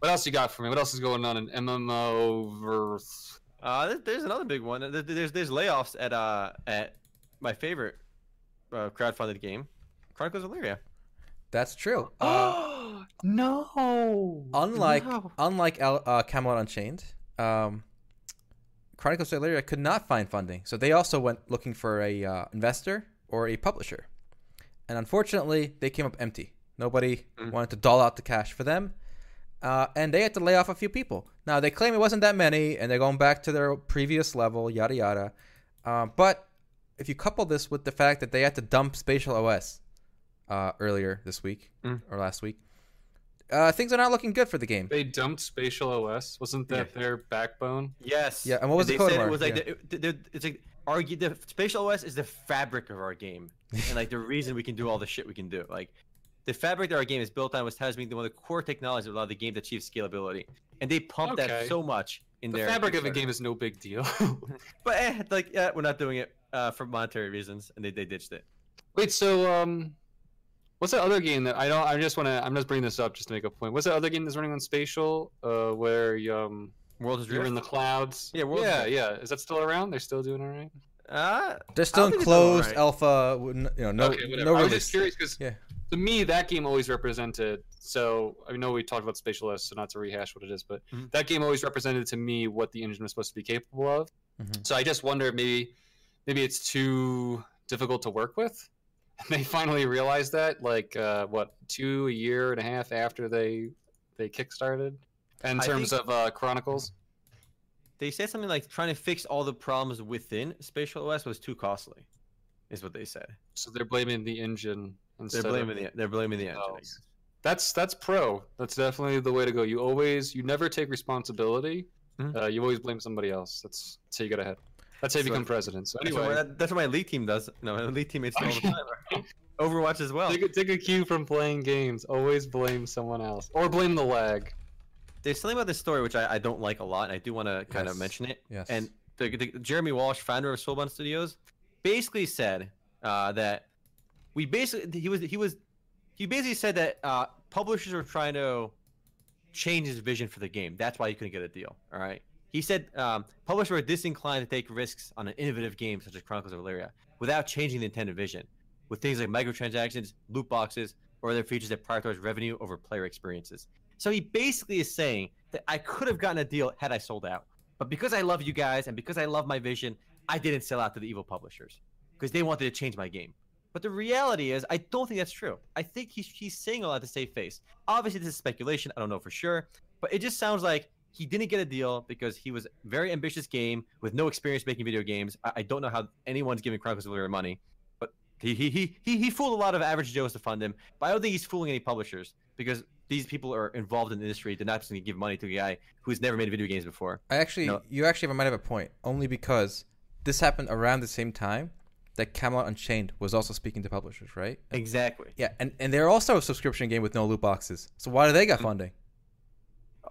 What else you got for me? What else is going on in MMO verse? Uh, there's another big one. There's there's layoffs at uh at my favorite uh, crowdfunded game, Chronicles of Elyria. That's true. Uh, Oh no! unlike No. unlike El, uh, Camelot Unchained, um, Chronicles of Elyria could not find funding, so they also went looking for a uh, investor or a publisher, and unfortunately, they came up empty. Nobody Mm. wanted to doll out the cash for them, uh, and they had to lay off a few people. Now they claim it wasn't that many, and they're going back to their previous level, yada yada. Um, but if you couple this with the fact that they had to dump Spatial OS uh, earlier this week Mm. or last week, uh, things are not looking good for the game. They dumped Spatial OS. Wasn't that Yeah. their backbone? Yes. Yeah, and what was the they code said mark? it was like Yeah. the, it- the- it's like our the spatial OS is the fabric of our game, and like the reason we can do all the shit we can do. Like the fabric that our game is built on was has been one of the core technologies that allow the game to achieve scalability, and they pumped that so much in their. The their fabric of a game is no big deal. But eh, like yeah, we're not doing it uh, for monetary reasons, and they, they ditched it. Wait, so um, what's that other game that I don't? I just want to. I'm just bringing this up just to make a point. What's that other game that's running on Spatial? Uh, where you, um, World is you're in the clouds. Yeah, World's yeah, Drift. yeah. Is that still around? They're still doing all right. Uh, They're still in think it's all closed right. alpha. You know, no, okay, whatever. no I was just curious because Yeah. to me that game always represented. So I know we talked about Spatial OS, so not to rehash what it is, but Mhm. that game always represented to me what the engine was supposed to be capable of. Mhm. So I just wonder maybe maybe it's too difficult to work with. And they finally realized that, like uh, what two a year and a half after they they kickstarted in terms think- of uh, Chronicles. They said something like trying to fix all the problems within Spatial OS was too costly, is what they said. So they're blaming the engine They're instead blaming of the they're blaming the engine. I themselves. guess. That's that's pro. That's definitely the way to go. You always you never take responsibility. Mhm. Uh, you always blame somebody else. That's that's how you get ahead. That's how you So- become president. So That's what, anyway, that's what my elite team does. No, my elite teammates do all the time. right? Overwatch as well. take a, take a cue from playing games. Always blame someone else or blame the lag. There's something about this story which I, I don't like a lot, and I do want to kind of mention it. Yes. And the, the, Jeremy Walsh, founder of Soulbound Studios, basically said uh, that we basically he was he was he basically said that uh, publishers were trying to change his vision for the game. That's why he couldn't get a deal. All right. He said um, publishers were disinclined to take risks on an innovative game such as Chronicles of Valeria without changing the intended vision, with things like microtransactions, loot boxes, or other features that prioritize revenue over player experiences. So he basically is saying that I could have gotten a deal had I sold out. But because I love you guys and because I love my vision, I didn't sell out to the evil publishers because they wanted to change my game. But the reality is, I don't think that's true. I think he's, he's saying a lot to save face. Obviously, this is speculation. I don't know for sure. But it just sounds like he didn't get a deal because he was very ambitious game with no experience making video games. I, I don't know how anyone's giving Chronicles of money. But he, he, he, he, he fooled a lot of average Joes to fund him. But I don't think he's fooling any publishers because these people are involved in the industry. They're not just going to give money to a guy who's never made video games before. I actually, No. you actually might have a point. Only because this happened around the same time that Camelot Unchained was also speaking to publishers, right? Exactly. Yeah, and, and they're also a subscription game with no loot boxes. So why do they got funding?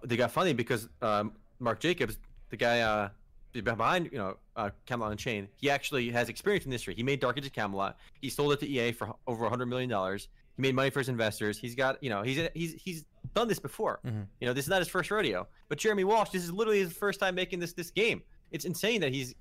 they got funding because um, Mark Jacobs, the guy uh, behind you know uh, Camelot Unchained, he actually has experience in the industry. He made Dark Age of Camelot. He sold it to EA for over 100 million dollars. He made money for his investors. He's got you know he's he's he's done this before. Mhm. You know this is not his first rodeo. But Jeremy Walsh, this is literally his first time making this this game. It's insane that he's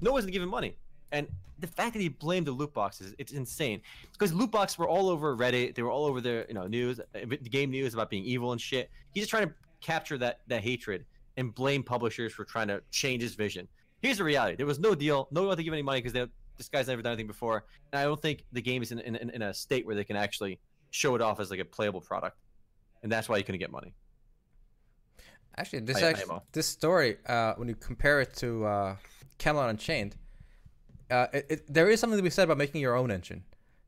no one's giving money, and the fact that he blamed the loot boxes, it's insane. Because loot boxes were all over Reddit. They were all over the you know news, uh, the game news about being evil and shit. He's just trying to capture that that hatred and blame publishers for trying to change his vision. Here's the reality: there was no deal. No one wanted to give any money because this guy's never done anything before, and I don't think the game is in, in, in a state where they can actually show it off as like a playable product, and that's why you couldn't get money. Actually, this I- I actually, know. this story, uh, when you compare it to uh, Camelot Unchained, uh, it, it, there is something to be said about making your own engine.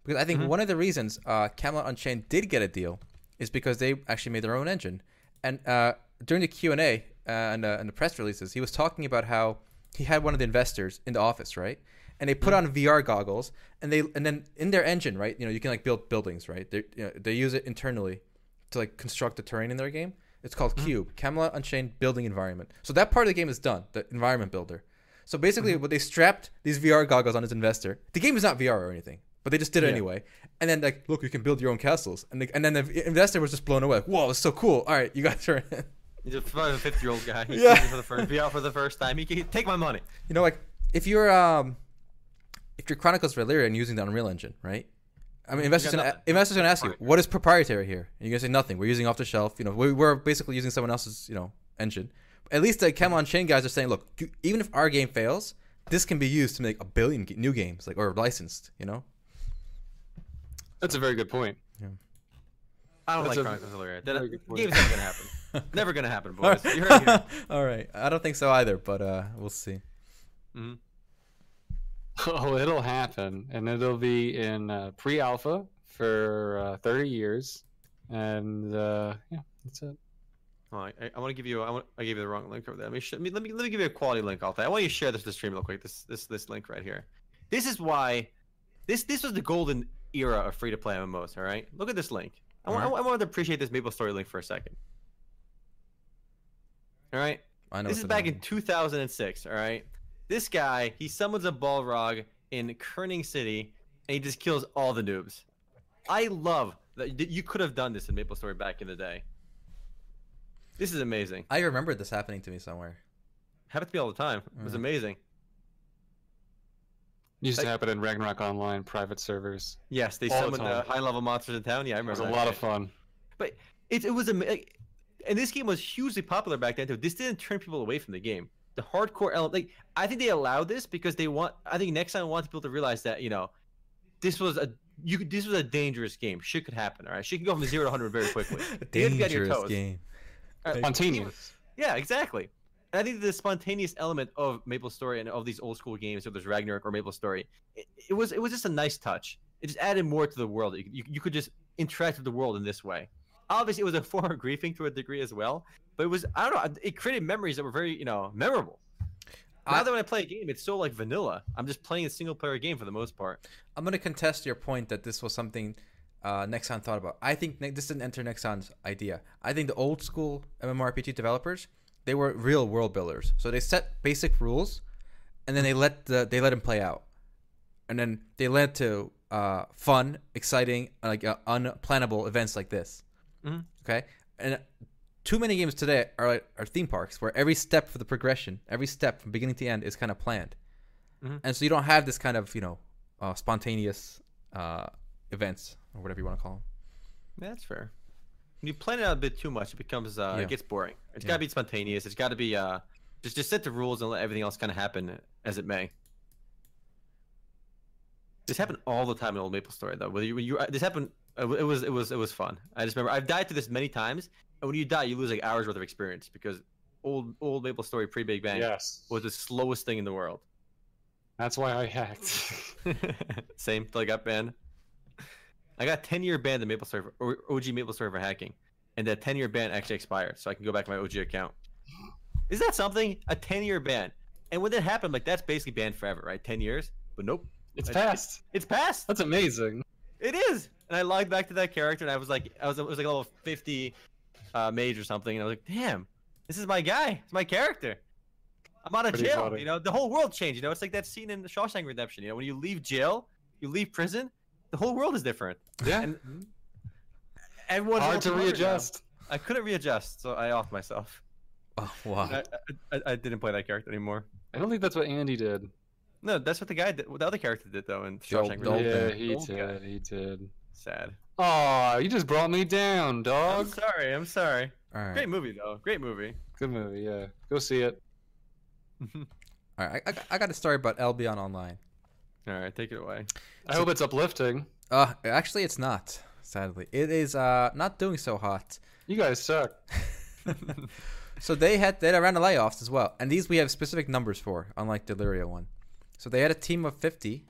Because I think Mhm. one of the reasons uh, Camelot Unchained did get a deal is because they actually made their own engine. And uh, during the Q and A and, uh, and the press releases, he was talking about how he had one of the investors in the office, right? And they put hmm. on VR goggles, and they and then in their engine, right? You know, you can like build buildings, right? They you know, they use it internally to like construct the terrain in their game. It's called hmm. Cube, Camelot Unchained Building Environment. So that part of the game is done, the environment builder. So basically, hmm. what they strapped these VR goggles on his investor. The game is not VR or anything, but they just did it Yeah. anyway. And then like, look, you can build your own castles. And the, and then the investor was just blown away. Like, Whoa, it's so cool. All right, you guys are in. He's a 50 year old guy. He's Yeah. for the first out for the first time. He can take my money. You know, like if you're um, if you're Chronicles of Valyria and using the Unreal Engine, right? I mean, investors got gonna, investors gonna ask you, what is proprietary here? And you're gonna say nothing. We're using off the shelf. You know, we, we're basically using someone else's, you know, engine. At least the Camelot Chain guys are saying, look, even if our game fails, this can be used to make a billion new games, like or licensed. You know? That's a very good point. I don't That's like Chronicles of Valyria. That good the point. game's never gonna happen. never gonna happen, boys. You heard it here. All right. I don't think so either, but uh, we'll see. Oh, it'll happen, and it'll be in uh, pre-alpha for uh, 30 years, and uh, yeah, that's it. All right, I, I want to give you. I, want, I gave you the wrong link over there. Let me, sh- let me let me let me give you a quality link. I'll tell you. I want you to share this to the stream real quick. This this this link right here. This is why. This this was the golden era of free to play MMOs. All right, look at this link. I want, I I want to appreciate this Maple Story link for a second. All right. I know This is back do. in 2006. All right. This guy, he summons a Balrog in Kerning City, and he just kills all the noobs. I love that that you could have done this in Maple Story back in the day. This is amazing. I remember this happening to me somewhere. Happened to me all the time. It was Mhm. amazing. Used to happen in Ragnarok Online private servers. Yes, they All the summoned uh, time. high level monsters in town. Yeah, I remember. It was a that lot of shit. fun. It, it was a, and this game was hugely popular back then too. This didn't turn people away from the game. The hardcore element, like I think they allowed this because they want. I think Nexon want people to realize that you know, this was a you could, this was a dangerous game. Shit could happen. All right, shit can go from zero to hundred very quickly. A You had to be on your dangerous game. Uh, all right, Spontaneous. Yeah, exactly. And I think the spontaneous element of Maple Story and of these old school games, whether it's Ragnarok or Maple Story, it, it was it was just a nice touch. It just added more to the world. You, you, you could just interact with the world in this way. Obviously, it was a form of griefing to a degree as well, but it was I don't know. It created memories that were very you know memorable. Now I- that when I play a game, it's so like vanilla. I'm just playing a single player game for the most part. I'm gonna contest your point that this was something uh, Nexon thought about. I think ne- this didn't enter Nexon's idea. I think the old school MMORPG developers they were real world builders. So they set basic rules, and then they let the they let them play out, and then they led to uh, fun, exciting, like uh, unplannable events like this. Mhm. Okay, and too many games today are like, are theme parks where every step for the progression, every step from beginning to end is kind of planned, Mhm. and so you don't have this kind of you know uh, spontaneous uh, events or whatever you want to call them. Yeah, that's fair. When you plan it out a bit too much, it becomes uh, Yeah. it gets boring. It's Yeah. got to be spontaneous. It's got to be uh, just just set the rules and let everything else kind of happen as it may. This happened all the time in Old Maple Story, though. Whether you, you this happened, it it was it was it was fun. I just remember I've died to this many times, and when you die, you lose like hours worth of experience because old old Maple Story pre Big Bang Yes. was the slowest thing in the world. That's why I hacked. Same till I got banned. I got 10 year ban in Maple Story for, or OG Maple Story for hacking, and that 10 year ban actually expired, so I can go back to my OG account. Is that something? A 10 year ban, and when that happened, like that's basically banned forever, right? 10 years, but nope, it's I- passed. it's passed. That's amazing. It is, and I logged back to that character, and I was like, I was it was like a level 50 uh, mage or something, and I was like, damn, this is my guy, it's my character. I'm out of Pretty jail. funny. You know, the whole world changed. You know, it's like that scene in the Shawshank Redemption. You know, when you leave jail, you leave prison, the whole world is different. Yeah. And everyone's Hard to readjust. I couldn't readjust, so I offed myself. Oh wow! I, I, I didn't play that character anymore. I don't think that's what Andy did. No, that's what the guy did. The other character did though in Shawshank the Redemption. yeah, he did. He did. Sad. Oh, you just brought me down, dog. I'm sorry. I'm sorry. All right, Great movie though. Great movie. Good movie. Yeah, go see it. all right. I, I, I got a story about Albion Online. All right, take it away. I hope it's uplifting. Uh, actually, it's not. Sadly, it is uh not doing so hot. You guys suck. So they had they had around the layoffs as well, and these we have specific numbers for, unlike the Elyria one. So they had a team of fifty,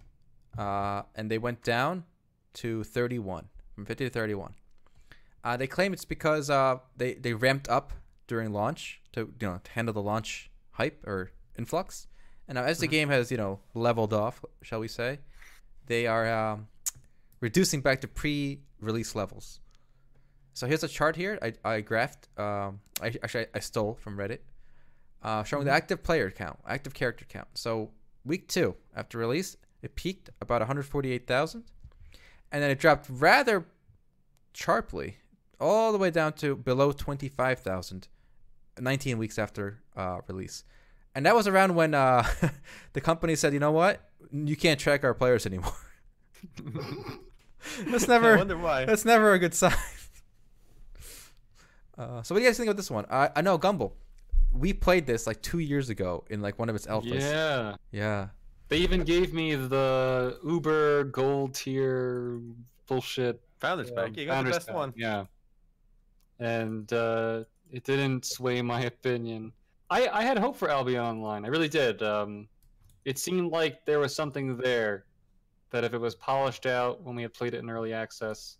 uh, and they went down to thirty-one, from fifty to thirty-one. Uh, they claim it's because uh, they they ramped up during launch to you know to handle the launch hype or influx, and now as the game has you know leveled off, shall we say, they are um, reducing back to pre-release levels. So here's a chart here. I, I graphed. Um, I actually I stole from Reddit, uh, showing the active player count, active character count. So week two after release, it peaked about 148,000, and then it dropped rather sharply, all the way down to below 25,000, 19 weeks after uh, release. And that was around when uh, the company said, you know what, you can't track our players anymore. That's I never. wonder why. That's never a good sign. Uh, so what do you guys think of this one? I, I know Gumble. We played this like two years ago in like one of its alphas. Yeah. Yeah. They even gave me the Uber gold tier bullshit. Founders um, pack. You got the best Pack, one. Yeah. And uh, it didn't sway my opinion. I, I had hope for Albion Online. I really did. Um, it seemed like there was something there that if it was polished out when we had played it in early access,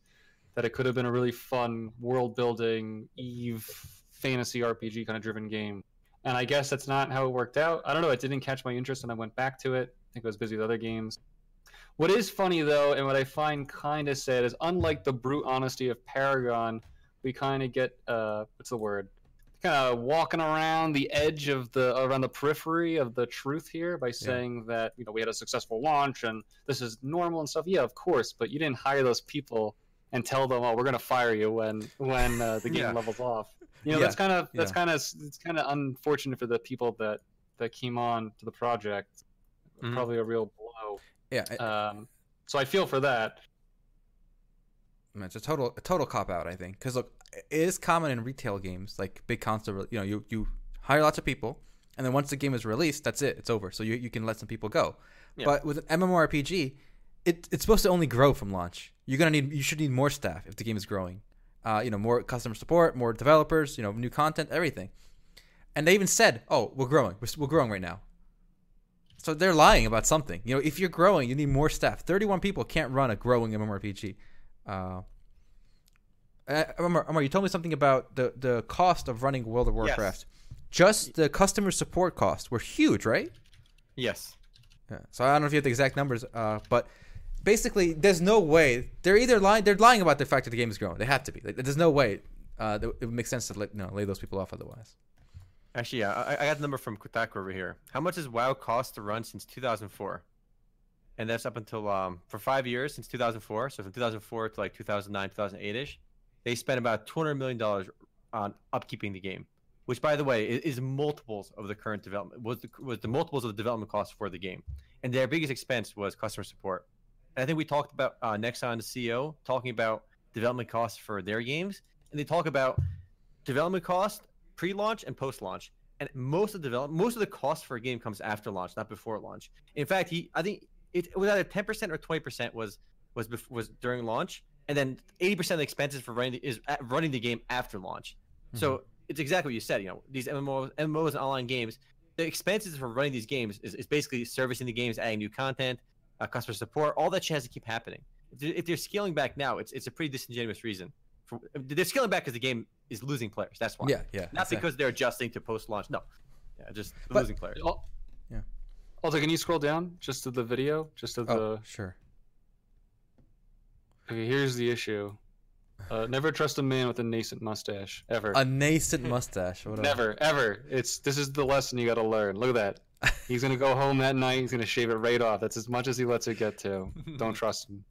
that it could have been a really fun world building Eve fantasy RPG kind of driven game. And I guess that's not how it worked out. I don't know. It didn't catch my interest, and I went back to it. I think I was busy with other games. What is funny though, and what I find kind of sad is, unlike the brute honesty of Paragon, we kind of get uh, what's the word? Kind of walking around the edge of the around the periphery of the truth here by saying that you know we had a successful launch and this is normal and stuff. Yeah, of course, but you didn't hire those people and tell them, "Oh, we're going to fire you when when uh, the game Yeah. levels off." You know, Yeah, that's kind of that's yeah. kind of it's kind of unfortunate for the people that that came on to the project. Mhm. Probably a real blow. Yeah. I- Um, so I feel for that. It's a total a total cop out, I think. Because look, it is common in retail games, like big console. You know, you you hire lots of people, and then once the game is released, that's it. It's over. So you you can let some people go. Yeah. But with an MMORPG, it, it's supposed to only grow from launch. You're gonna need you should need more staff if the game is growing. Uh, you know, more customer support, more developers, you know, new content, everything. And they even said, "Oh, we're growing. We're, we're growing right now." So they're lying about something. You know, if you're growing, you need more staff. 31 people can't run a growing MMORPG. Uh, uh, Amar, Amar, you told me something about the the cost of running World of Yes. Warcraft. Just the customer support costs were huge, right? Yes. Yeah. So I don't know if you have the exact numbers, uh, but basically, there's no way they're either lying. They're lying about the fact that the game is growing. They have to be. Like, there's no way uh, it would make sense to let, no, lay those people off otherwise. Actually, yeah, I, I got the number from Kotaku over here. How much has WoW cost to run since 2004? And that's up until um for five years since 2004. So from 2004 to like 2009, 2008 ish, they spent about 200 million dollars on upkeeping the game, which by the way is, is multiples of the current development was the was the multiples of the development costs for the game, and their biggest expense was customer support. I think we talked about uh, Nexon, the CEO, talking about development costs for their games, and they talk about development cost pre-launch and post-launch. And most of the develop most of the cost for a game comes after launch not before launch. In fact he i think it was either 10% or 20% was was bef- was during launch and then 80% of the expenses for running the, is at running the game after launch. So it's exactly what you said you know these mmos mmos and online games the expenses for running these games is, is basically servicing the games adding new content uh, customer support all that shit has to keep happening if they're, if they're scaling back now it's it's a pretty disingenuous reason for, they're scaling back because the game is losing players that's why Yeah, yeah. not exactly. because they're adjusting to post launch. No, yeah, just But- losing players. Oh. Yeah. Also, can you scroll down just to the video? Just to Oh, the. sure. Okay, here's the issue. Uh, never trust a man with a nascent mustache ever. A nascent mustache. What a- never, ever. It's this is the lesson you got to learn. Look at that. He's gonna go home that night. He's gonna shave it right off. That's as much as he lets it get to. Don't trust him.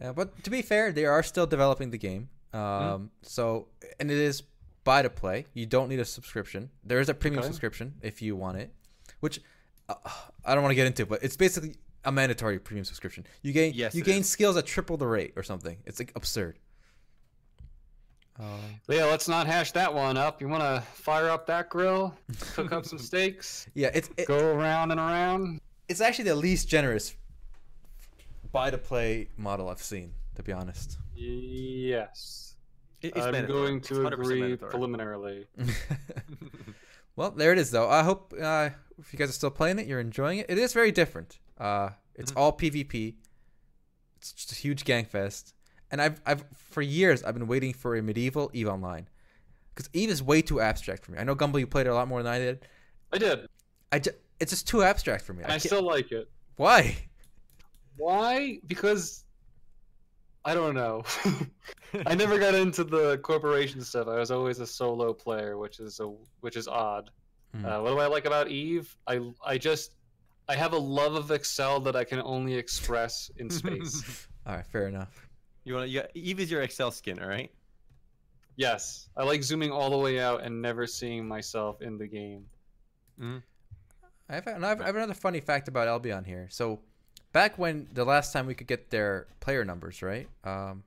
Yeah, but to be fair, they are still developing the game. Um, Mm-hmm. So, and it is buy to play. You don't need a subscription. There is a premium Okay. subscription if you want it, which uh, I don't want to get into, but it's basically a mandatory premium subscription. You gain Yes, you gain is. skills at triple the rate or something. It's like absurd. Uh, But yeah, let's not hash that one up. You want to fire up that grill, cook up some steaks, yeah, it's it, go around and around. it's actually the least generous buy to play model I've seen, to be honest. Yes, It- it's I'm mandatory. going to 100% agree mandatory. preliminarily. well, there it is, though. I hope uh, if you guys are still playing it, you're enjoying it. It is very different. Uh, it's Mhm. all PvP. It's just a huge gang fest, and I've I've for years I've been waiting for a medieval Eve Online, because Eve is way too abstract for me. I know Gumball, you played it a lot more than I did. I did, I just, it's just too abstract for me. and I still like it. why? Why? Because I don't know. I never got into the corporation stuff. I was always a solo player, which is a which is odd. Hmm. Uh, what do I like about Eve? I I just I have a love of Excel that I can only express in space. All right, fair enough. You want you got, Eve is your Excel skin, all right? yes, I like zooming all the way out and never seeing myself in the game. I have, and I have, I have another funny fact about Albion here. So, back when the last time we could get their player numbers, right? Um,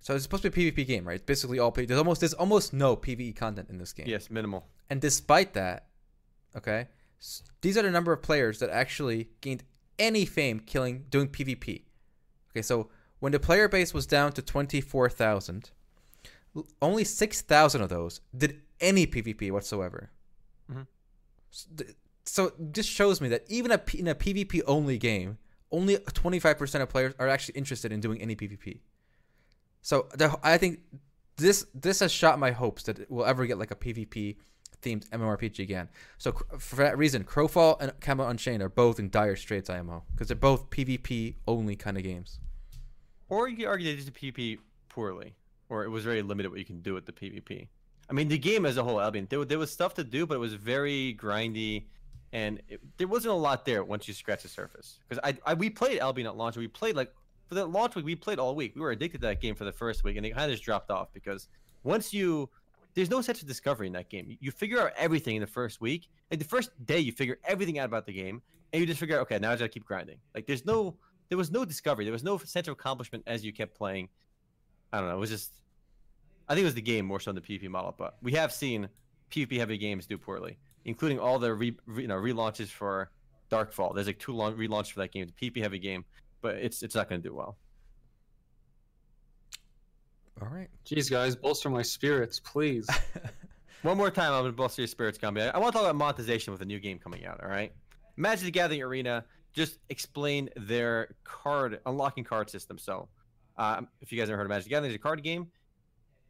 so it's supposed to be a PvP game, right? It's basically all P- there's almost there's almost no PvE content in this game. Yes, minimal. And despite that, okay, these are the number of players that actually gained any fame killing doing PvP. Okay, so when the player base was down to twenty four thousand, only six thousand of those did any PvP whatsoever. Mhm. S- th- So this shows me that even a P- in a PvP only game, only twenty five percent of players are actually interested in doing any PvP. So the, I think this this has shot my hopes that we'll ever get like a PvP themed MMORPG again. So for that reason, Crowfall and Camelot Unchained are both in dire straits IMO because they're both PvP only kind of games. Or you could argue they did the PvP poorly, or it was very limited what you can do with the PvP. I mean, the game as a whole, Albion, there, there was stuff to do, but it was very grindy, and it, there wasn't a lot there once you scratch the surface. Because I, I, we played Albion at launch, and we played like for the launch week, we played all week. We were addicted to that game for the first week, and it kind of just dropped off because once you, there's no sense of discovery in that game. You, figure out everything in the first week, like the first day, you figure everything out about the game, and you just figure out, okay, now I just gotta keep grinding. Like there's no, there was no discovery, there was no sense of accomplishment as you kept playing. I don't know. It was just, I think it was the game more so than the PvP model, but we have seen PvP heavy games do poorly, including all the re, re, you know relaunches for Darkfall. There's like two long relaunch for that game. It's a PP heavy game, but it's it's not going to do well. All right. Jeez, guys, bolster my spirits, please. One more time, I'm going to bolster your spirits, Gumby. I, I want to talk about monetization with a new game coming out. All right, Magic the Gathering Arena just explain their card unlocking card system. So, um, if you guys ever heard of Magic Gathering, it's a card game,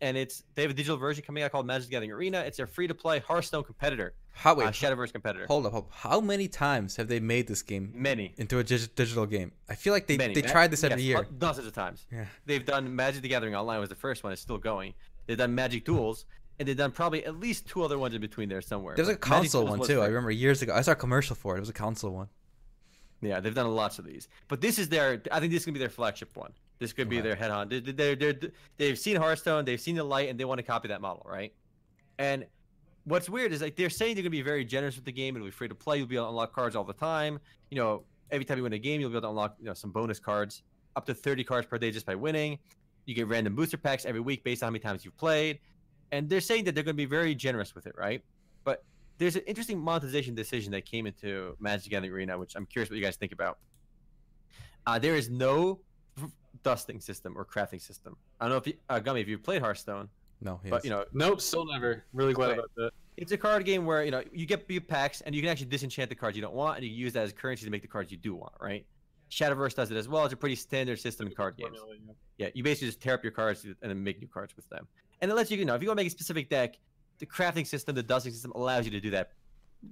and it's they have a digital version coming out called Magic Gathering Arena. It's a free to play Hearthstone competitor, How uh. Shadowverse competitor. hold up, hold up. How many times have they made this game Many. into a dig- digital game? I feel like they Many. they tried this every yes, year. Dozens of times. Yeah. They've done Magic the Gathering Online was the first one. It's still going. They've done Magic Duels, and they've done probably at least two other ones in between there somewhere. There's like a console one too. I remember years ago. I saw a commercial for it. It was a console one. Yeah, they've done lots of these. But this is their. I think this is gonna be their flagship one. This could be Okay. their head on. They, they, they're, they've seen Hearthstone, they've seen the light, and they want to copy that model, right? And what's weird is like they're saying they're gonna be very generous with the game. It'll be free to play. You'll be able to unlock cards all the time. You know, every time you win a game, you'll be able to unlock you know some bonus cards, up to 30 cards per day just by winning. You get random booster packs every week based on how many times you've played. And they're saying that they're going to be very generous with it, right? But there's an interesting monetization decision that came into Magic the Gathering Arena, which I'm curious what you guys think about. Uh, there is no dusting system or crafting system. I don't know if you, uh, Gummy, if you played Hearthstone, No, but you know, nope, still never. Really glad Right. about that. it's a card game where you know you get your packs and you can actually disenchant the cards you don't want, and you use that as currency to make the cards you do want, right? Shadowverse does it as well. It's a pretty standard system in card games. Formula, yeah. Yeah, you basically just tear up your cards and then make new cards with them. And it lets you, you know, if you want to make a specific deck, the crafting system, the dusting system allows you to do that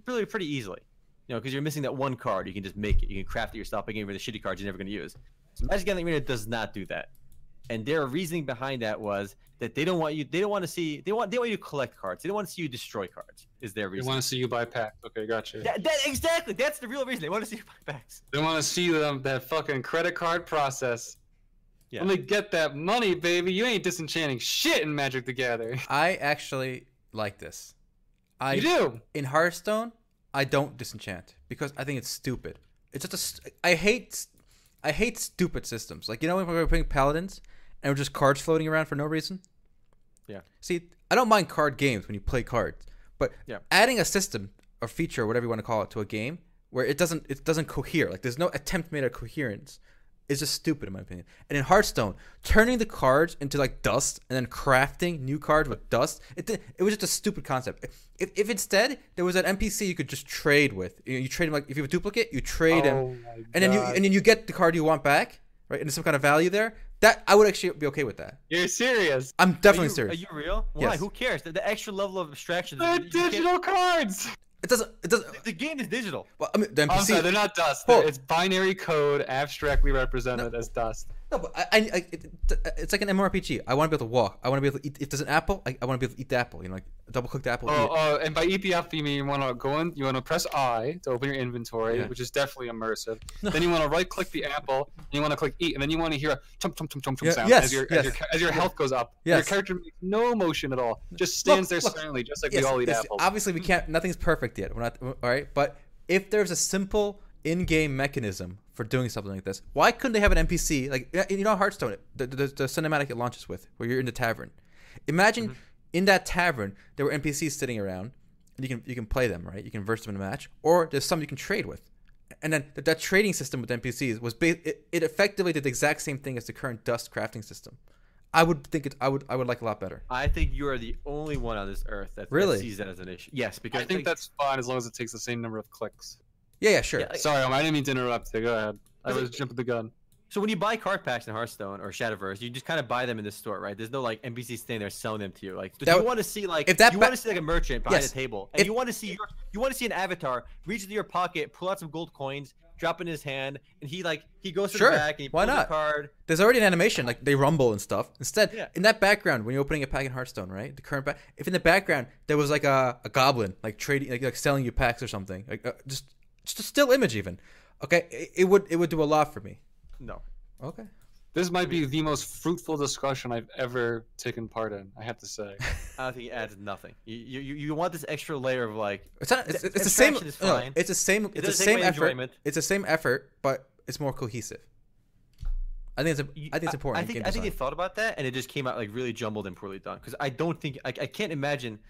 really pretty easily. You know, because you're missing that one card, you can just make it. You can craft it yourself by getting rid of the shitty cards you're never going to use. So Magic the Gathering Arena does not do that. And their reasoning behind that was that they don't want you. They don't want to see. They want. They want you to collect cards. They don't want to see you destroy cards. Is their reason? They reason? want to see you buy packs. Okay, gotcha. That, that exactly. That's the real reason. They want to see you buy packs. They want to see them that fucking credit card process. Yeah. Let me get that money, baby. You ain't disenchanting shit in Magic the Gathering. I actually like this. I you do. in Hearthstone, I don't disenchant because I think it's stupid. It's just a st- I hate I hate stupid systems. Like you know when we were playing paladins and we're just cards floating around for no reason. Yeah. See, I don't mind card games when you play cards, but Yeah. adding a system or feature or whatever you want to call it to a game where it doesn't it doesn't cohere. Like there's no attempt made at coherence. Is just stupid in my opinion. And in Hearthstone, turning the cards into like dust and then crafting new cards with dust, it it was just a stupid concept. If, if instead there was an NPC you could just trade with, you, know, you trade him like if you have a duplicate, you trade him, Oh my and then you and then you get the card you want back, right? And there's some kind of value there. That I would actually be okay with that. You're serious. I'm definitely are you, serious. Are you real? Why? Yes. Who cares? The, the extra level of abstraction. They're you can't- digital cards. It doesn't. It doesn't. The game is digital. Well, I mean, the NPC. I'm sorry, they're not dust. Hold- They're- It's binary code abstractly represented as dust. No, but I, I, I it, it's like an MMORPG. I want to be able to walk. I want to be able to eat. If there's an apple, I, I want to be able to eat the apple. You know, like double cook the apple. Oh, oh, and by eat the apple, you mean you want to go in, you want to press I to open your inventory, Yeah. which is definitely immersive. No. Then you want to right click the apple, and you want to click eat, and then you want to hear a chomp chomp chomp chomp chomp Yeah, sound yes, as your, yes. as your as your health goes up. Yes. Your character makes no motion at all, just stands there look, silently, just like Yes, we all eat yes, apples. Obviously, we can't. Nothing's perfect yet. We're not. All right, but if there's a simple in-game mechanism for doing something like this, why couldn't they have an NPC like you know Hearthstone, the, the, the cinematic it launches with, where you're in the tavern. Imagine Mm-hmm. in that tavern there were NPCs sitting around, and you can you can play them right. You can verse them in a match, or there's some you can trade with. And then that, that trading system with NPCs was ba- it, it effectively did the exact same thing as the current Dust crafting system. I would think it. I would. I would like a lot better. I think you are the only one on this earth that, that Really? sees that as an issue. Yes, because I think like, that's fine as long as it takes the same number of clicks. Yeah, yeah, sure. Yeah, like- Sorry, I didn't mean to interrupt you. Go ahead. I Is it- was jumping the gun. so. When you buy card packs in Hearthstone or Shadowverse, you just kind of buy them in the store, right? There's no like NPC standing there selling them to you. Like, so That you want to see like if that you ba- want to see like a merchant behind Yes. a table, and If- you want to see your you want to see an avatar reach into your pocket, pull out some gold coins, drop in his hand, and he like he goes to Sure, the back and he why pulls not? a card. There's already an animation, like they rumble and stuff. Instead, Yeah. in that background, when you're opening a pack in Hearthstone, right? The current pack, if in the background there was like a, a goblin, like trading, like, like selling you packs or something, like uh, just just a still image even, okay, it, it would it would do a lot for me. No, Okay. This might be the most fruitful discussion I've ever taken part in. I have to say. I don't think it adds nothing. You you, you you want this extra layer of like It's not. It's, The it's the same. abstraction is no, it's the same. It's the same effort. enjoyment. It's the same effort, but it's more cohesive. I think it's. You- I think it's important. I, in think game I think they thought about that, and it just came out like really jumbled and poorly done. Because I don't think I, I can't imagine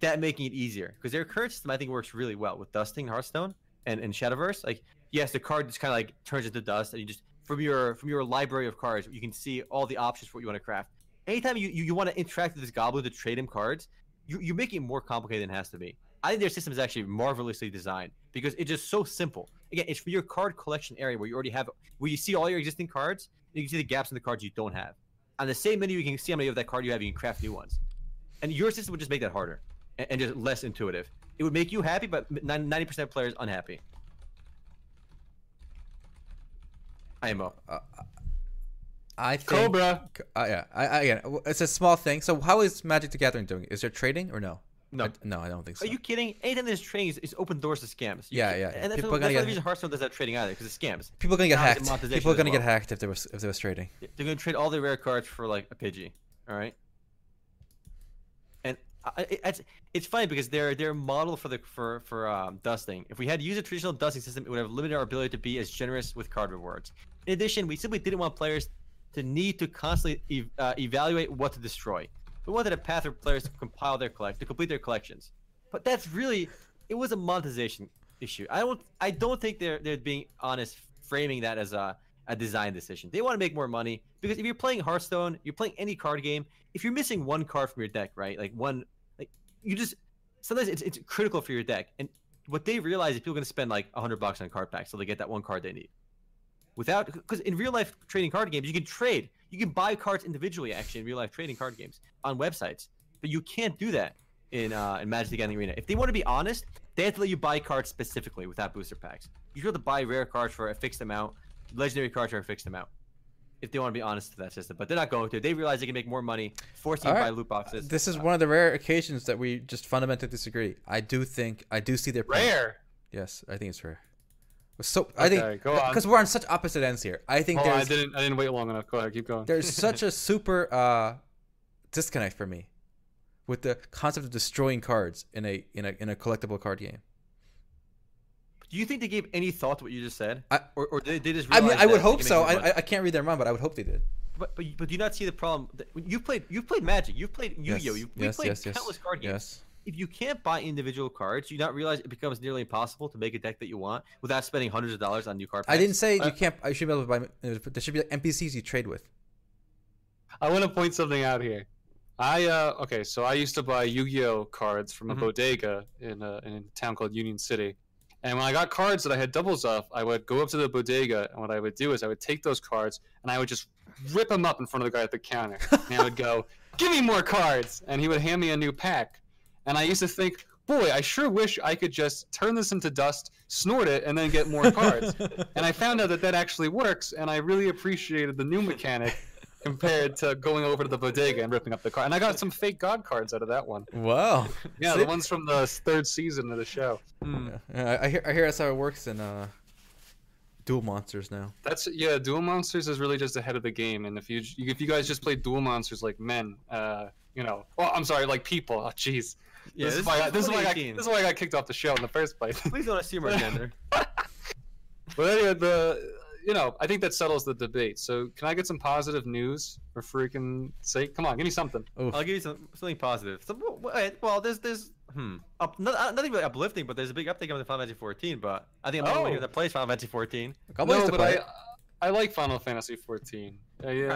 that making it easier. Because their current system I think works really well with dusting and Hearthstone. And, and Shadowverse, like yes, the card just kind of like turns into dust, and you just from your from your library of cards, you can see all the options for what you want to craft. Anytime you, you, you want to interact with this goblin to trade him cards, you, you make it more complicated than it has to be. I think their system is actually marvelously designed because it's just so simple. Again, it's for your card collection area where you already have, where you see all your existing cards, you can see the gaps in the cards you don't have. On the same menu, you can see how many of that card you have. You can craft new ones, and your system would just make that harder and, and just less intuitive. It would make you happy, but ninety percent of players unhappy. IMO. I think. Cobra. Uh, yeah, I, I, again, it's a small thing. So how is Magic the Gathering doing? Is there trading or no? No. I, no, I don't think so. Are you kidding? Anytime there's trading, is, is open doors to scams. You Yeah, yeah. And that's, People that's are gonna get- the reason Hearthstone does that trading either, because it's scams. People are gonna get Now hacked. People are gonna get hacked if there was if there was trading. They're gonna trade all their rare cards for like a Pidgey. All right. It, it's it's funny because they're they're model for the for for um, dusting. If we had used a traditional dusting system, it would have limited our ability to be as generous with card rewards. In addition, we simply didn't want players to need to constantly uh, evaluate what to destroy. We wanted a path for players to compile their collect to complete their collections. But that's really it was a monetization issue. I don't I don't think they're they're being honest framing that as a a design decision. They want to make more money because if you're playing Hearthstone, you're playing any card game. If you're missing one card from your deck, right? Like one, you just sometimes it's it's critical for your deck. And what they realize is people are going to spend like hundred bucks on card packs so they get that one card they need. Without because in real life trading card games, you can trade. You can buy cards individually actually in real life trading card games on websites, but you can't do that in uh, in Magic the Gathering Arena. If they want to be honest, they have to let you buy cards specifically without booster packs. You have to buy rare cards for a fixed amount, legendary cards for a fixed amount. If they want to be honest to that system, but they're not going to. They realize they can make more money forcing you to buy loot boxes. This is Uh, one of the rare occasions that we just fundamentally disagree. I do think I do see their point. Rare. Yes, I think it's rare. So I think Okay, go on. because we're on such opposite ends here. I think Hold on, I didn't. I didn't wait long enough. Go ahead. Keep going. there's such a super uh, disconnect for me with the concept of destroying cards in a in a in a collectible card game. Do you think they gave any thought to what you just said, I- or, or did they just? I mean, I would hope so. I. I I can't read their mind, but I would hope they did. But, but but do you not see the problem? That, you've played you've played Magic, you've played Yu-Gi-Oh, you've we've yes, played yes, yes, countless card games. Yes. If you can't buy individual cards, do you not realize it becomes nearly impossible to make a deck that you want without spending hundreds of dollars on new card packs? I didn't say I- you can't. I should be able to buy. There should be like NPCs you trade with. I want to point something out here. I uh okay, so I used to buy Yu-Gi-Oh cards from a Mhm. bodega in a, in a town called Union City. And when I got cards that I had doubles of, I would go up to the bodega, and what I would do is I would take those cards and I would just rip them up in front of the guy at the counter. and I would go, "Give me more cards," and he would hand me a new pack. And I used to think, "Boy, I sure wish I could just turn this into dust, snort it, and then get more cards." and I found out that that actually works, and I really appreciated the new mechanic compared to going over to the bodega and ripping up the car. And I got some fake god cards out of that one. wow. Yeah, See? the ones from the third season of the show. Hmm. Yeah, I I hear. I hear that's how it works in uh, Duel Monsters now. That's yeah. Duel Monsters is really just ahead of the game, and if you if you guys just play Duel Monsters like men, uh, you know, well, I'm sorry, like people. Oh, jeez. Yeah, this, is why I, this is why I got, this is why I got kicked off the show in the first place. Please don't assume our gender. But anyway, the you know, I think that settles the debate. So can I get some positive news for freaking sake? Come on, give me something. Oof. I'll give you some, something positive. Some, well, well, there's there's hmm, up, not, uh, nothing really uplifting, but there's a big update on the Final Fantasy 14. But I think I'm the only Oh. one that plays Final Fantasy 14. Couple no, but I. I like Final Fantasy 14. Uh, All right, yeah.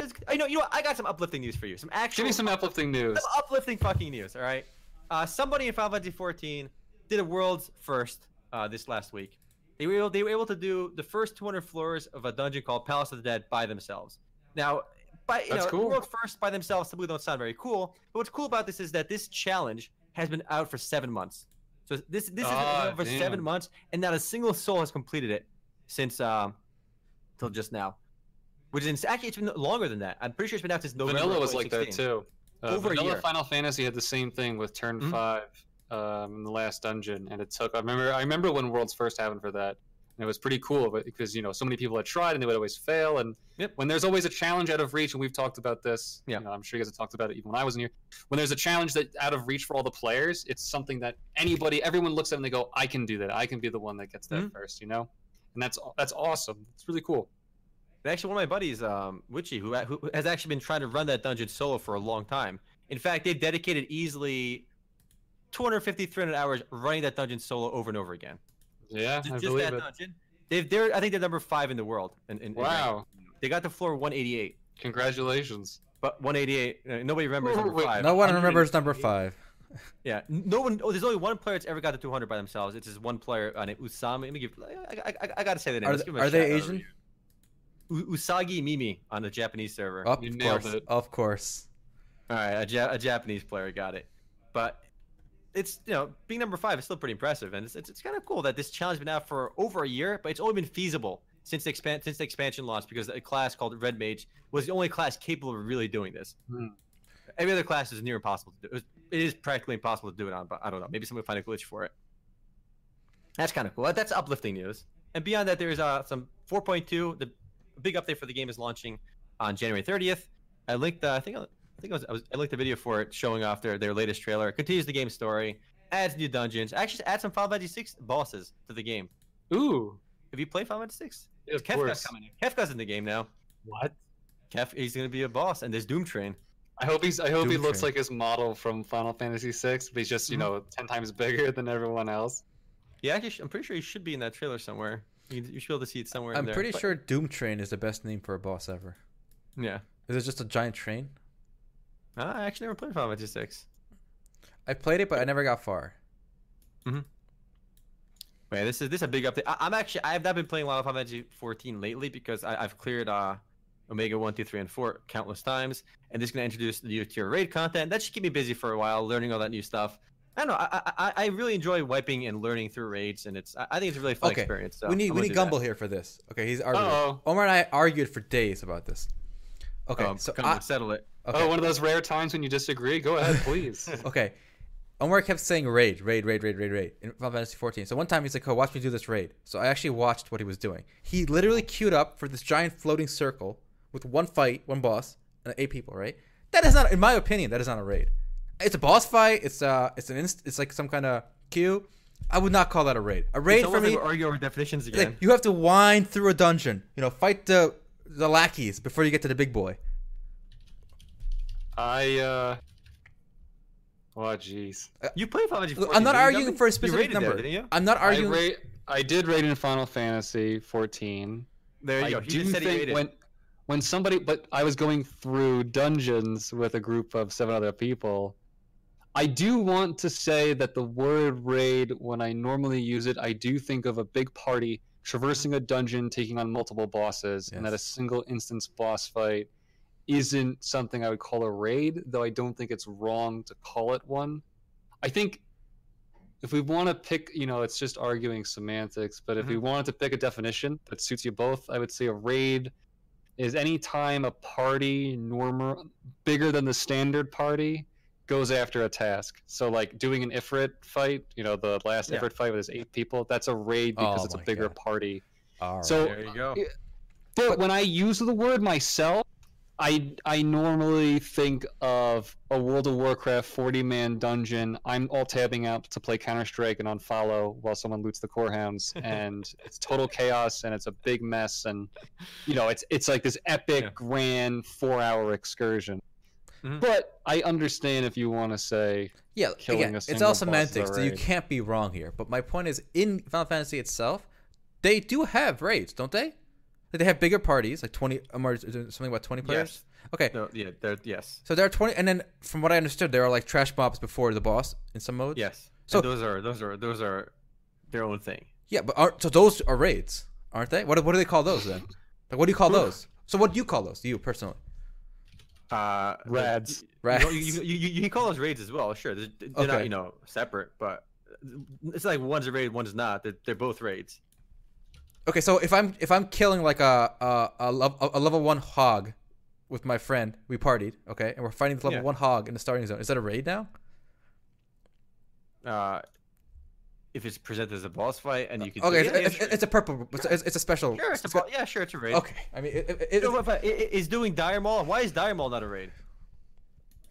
there's- I know you know what, I got some uplifting news for you. Some actual Give me some uplifting news. some uplifting fucking news. All right, uh, somebody in Final Fantasy 14 did a world's first uh, this last week. They were able, they were able to do the first 200 floors of a dungeon called Palace of the Dead by themselves. Now, by you That's know, cool. world first by themselves simply don't sound very cool. But what's cool about this is that this challenge has been out for seven months. So this this has Ah, been out for seven months, and not a single soul has completed it since um till just now. Which is actually it's been longer than that. I'm pretty sure it's been out since November. Vanilla was like that too. Uh, Over Vanilla. Final Fantasy had the same thing with turn Mhm. five um, in the last dungeon, and it took. I remember. I remember when Worlds first happened for that, and it was pretty cool. But because you know so many people had tried and they would always fail, and Yep. when there's always a challenge out of reach, and we've talked about this. Yeah. You know, I'm sure you guys have talked about it even when I wasn't here. When there's a challenge that out of reach for all the players, it's something that anybody, everyone looks at and they go, "I can do that. I can be the one that gets that Mhm. first, You know, and that's that's awesome. It's really cool. Actually, one of my buddies, um, Witchy, who, who has actually been trying to run that dungeon solo for a long time. In fact, they've dedicated easily 250, 300 hours running that dungeon solo over and over again. Yeah, Just, I just believe that it. dungeon. They've, they're I think they're number five in the world. In, in, in ranking. Wow. They got to floor 188, Congratulations. but 188. Uh, nobody remembers number five. No one remembers number five. Yeah, no one. Oh, there's only one player that's ever got to 200 by themselves. It's this one player uh, named Usami. Let me give. I, I, I, I gotta say the name. Are, Let's th- give him a are they. Asian? Usagi Mimi on the Japanese server. Of You course, of course. All right, a, ja- a Japanese player got it, but it's you know being number five is still pretty impressive, and it's it's, it's kind of cool that this challenge has been out for over a year, but it's only been feasible since the expan- since the expansion launched because a class called Red Mage was the only class capable of really doing this. Hmm. Every other class is near impossible to do. It, was, it is practically impossible to do it on, but I don't know. Maybe someone will find a glitch for it. That's kind of cool. That's uplifting news. And beyond that, there's uh, some 4.2. The big update for the game is launching on January 30th. I linked. Uh, I think. I think I, was, I was. I linked the video for it, showing off their their latest trailer. It continues the game story, adds new dungeons, actually adds some Final Fantasy 6 bosses to the game. Ooh. Have you played Final Fantasy 6? Of Kefka's course. coming in. Kefka's in the game now. What? Kef, he's gonna be a boss, and there's Doom Train. I hope he's. I hope he looks Train. like his model from Final Fantasy VI, but he's just you Mhm. know ten times bigger than everyone else. Yeah, actually, I'm pretty sure he should be in that trailer somewhere. You, you should be able to see it somewhere. I'm there. pretty But- sure Doom Train is the best name for a boss ever. Yeah. Is it just a giant train? Ah, I actually never played Final Fantasy 6. I played it, but I never got far. Mm-hmm. Man, this is this is a big update. I, I'm actually I have not been playing a lot of Final Fantasy 14 lately because I, I've cleared uh Omega 1, 2, 3, and 4 countless times, and this is gonna introduce the new tier raid content. That should keep me busy for a while, learning all that new stuff. I don't know. I I, I really enjoy wiping and learning through raids, and it's I think it's a really fun Okay, experience. So we need I'm we need do that. Here for this. Okay, he's arguing. Uh-oh. Omar and I argued for days about this. Okay, Um, so Gumball, I, settle it. Okay, Oh, one of those rare times when you disagree. Go ahead, please. okay. Omar kept saying raid, raid, raid, raid, raid, raid in Final Fantasy 14. So one time he's like, "Oh, watch me do this raid." So I actually watched what he was doing. He literally queued up for this giant floating circle with one fight, one boss, and eight people. Right? That is not, in my opinion, that is not a raid. It's a boss fight. It's uh, it's an inst- it's like some kind of queue. I would not call that a raid. A raid It's for me, like we're arguing over definitions like, again. you have to wind through a dungeon. You know, fight the the lackeys before you get to the big boy. I uh. Oh jeez. You played Final Fantasy 14. I'm not arguing for a specific rated there, number. didn't you? I'm not I arguing. rate. I did rate in Final Fantasy 14. There you I go. He do just said he think rated. when when somebody, but I was going through dungeons with a group of seven other people. I do want to say that the word raid, when I normally use it, I do think of a big party traversing a dungeon, taking on multiple bosses, and that a single instance boss fight isn't something I would call a raid, though I don't think it's wrong to call it one. I think if we want to pick, you know, it's just arguing semantics, but if we mm-hmm. wanted to pick a definition that suits you both, I would say a raid is any time a party normal bigger than the standard party goes after a task. So like doing an Ifrit fight, you know, the last Yeah. Ifrit fight with his eight people, that's a raid because Oh it's a bigger God. party. All right. So There you go. but when I use the word myself, I I normally think of a World of Warcraft 40 man dungeon. I'm all tabbing out to play Counter Strike and unfollow while someone loots the core hounds, and it's total chaos and it's a big mess, and you know it's it's like this epic Yeah. grand four hour excursion. Mhm. But I understand if you want to say Yeah, killing again, a it's all boss is a semantics, so you can't be wrong here. But my point is, in Final Fantasy itself, they do have raids, don't they? Like, They have bigger parties, like twenty. Um, or is something about twenty players. Yes. Okay, No, yeah, there, yes. so there are twenty, and then from what I understood, there are like trash mobs before the boss in some modes. Yes. So- So those are those are those are their own thing. Yeah, but are, so those are raids, aren't they? What what do they call those then? Like, what do you call those? So what do you call those? You personally? Uh, Rads. You, Rads. you, you, you, you can call those raids as well. Sure, they're, they're Okay. not you know separate, but it's like one's a raid, one's not. They're, they're both raids. Okay, so if I'm if I'm killing like a a a, lev- a level one hog with my friend, we partied, okay, and we're fighting the level Yeah. one hog in the starting zone. Is that a raid now? Uh, if it's presented as a boss fight and you can Okay, it's, it's, it's a purple. It's, it's it's a special. sure, it's a bo- yeah, sure, it's a raid. okay, I mean, it, it, it- No, but, but i- i- is doing Dire Maul? Why is Dire Maul not a raid?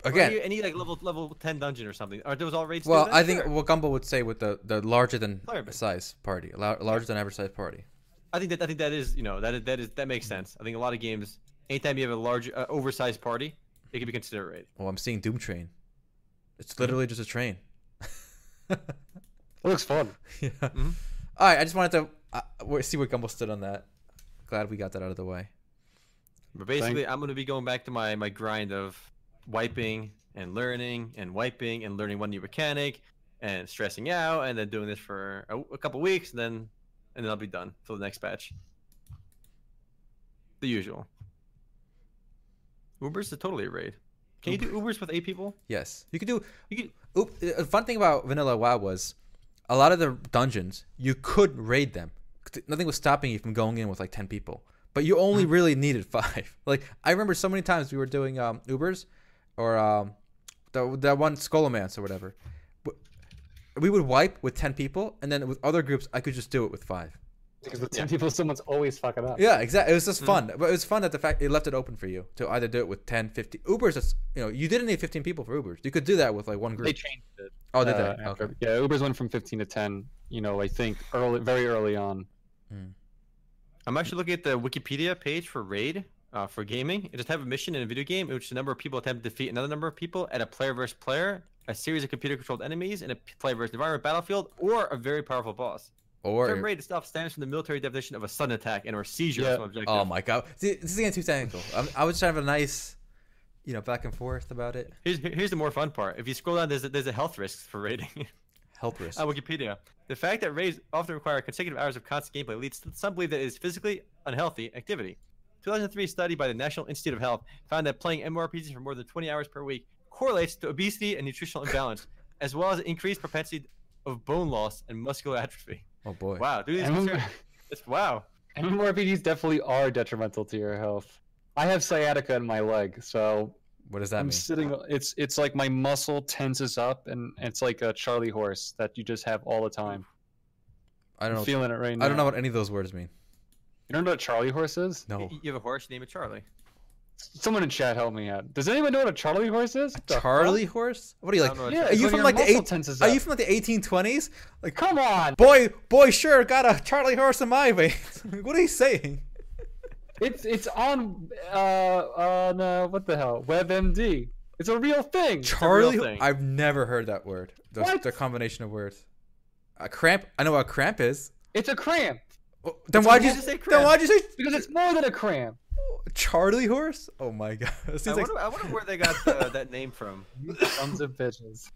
Again, any, any like level level ten dungeon or something? Are those all raids? well. I think Sure. what Gumbo would say with the the larger than size party, larger than average size party. I think that I think that is you know that is, that is that makes sense. I think a lot of games, anytime you have a large uh, oversized party, it can be considered a raid. Well, I'm seeing Doom Train. It's literally just a train. it looks fun. yeah. Mhm. All right, I just wanted to uh, see where Gumball stood on that. Glad we got that out of the way. But basically, I'm going to be going back to my my grind of wiping and learning and wiping and learning one new mechanic and stressing out and then doing this for a, a couple weeks and then and then I'll be done for the next patch. The usual. Uber's is totally a raid. Can you do Ubers with eight people? Yes, you could do. You can, Oop, a fun thing about Vanilla WoW was a lot of the dungeons you could raid them. Nothing was stopping you from going in with like ten people, but you only really needed five. Like I remember so many times we were doing um, Ubers, or um, the that one Scholomance or whatever. W- We would wipe with ten people, and then with other groups I could just do it with five. Because with 10 people, someone's always fucking up. Yeah, exactly. It was just fun, but it was fun that the fact it left it open for you to either do it with 10, 50 Ubers. That's you know you didn't need fifteen people for Ubers. You could do that with like one group. They changed it. oh, did uh, they? Okay. Yeah, Uber's went from 15 to 10. You know, I think early, very early on. I'm actually looking at the Wikipedia page for raid uh, for gaming. It just have a mission in a video game in which the number of people attempt to defeat another number of people at a player versus player, a series of computer-controlled enemies in a player versus environment battlefield, or a very powerful boss. Or term raid itself stands from the military definition of a sudden attack and or seizure Yeah. as an objective. Oh my god! See, this is getting too technical. I'm, I was trying to have a nice, you know, back and forth about it. Here's here's the more fun part. If you scroll down, there's a, there's a health risks for raiding Health risk. on Wikipedia. The fact that raids often require consecutive hours of constant gameplay leads to some believe that it is physically unhealthy activity. 2003 study by the National Institute of Health found that playing MMORPGs for more than 20 hours per week correlates to obesity and nutritional imbalance, as well as increased propensity of bone loss and muscular atrophy. oh boy. Wow, dude, these MM it's wow. MMORPGs definitely are detrimental to your health. I have sciatica in my leg, so What does that I'm mean? sitting. It's it's like my muscle tenses up, and it's like a Charlie horse that you just have all the time. I don't I'm know. feeling it right now. I don't know what any of those words mean. You don't know what a Charlie horse is? No. You have a horse, you name it Charlie. Someone in chat help me out. Does anyone know what a Charlie horse is? The fuck? Charlie horse? What are you like? don't know what Yeah, Are you from like the muscle eight? Are up. you from like the 1820s? Like, Come on! boy, boy, sure got a Charlie horse in my veins. what are you saying? It's it's on uh on uh, what the hell WebMD. It's a real thing. a real Charlie? thing. I've never heard that word. The, What? the combination of words. A cramp. I know what a cramp is. It's a cramp Then why'd you say say Then why'd you say because it's more than a cramp. Charlie horse? Oh my god. I like, wonder, I wonder where they got uh, that name from. Sons of bitches.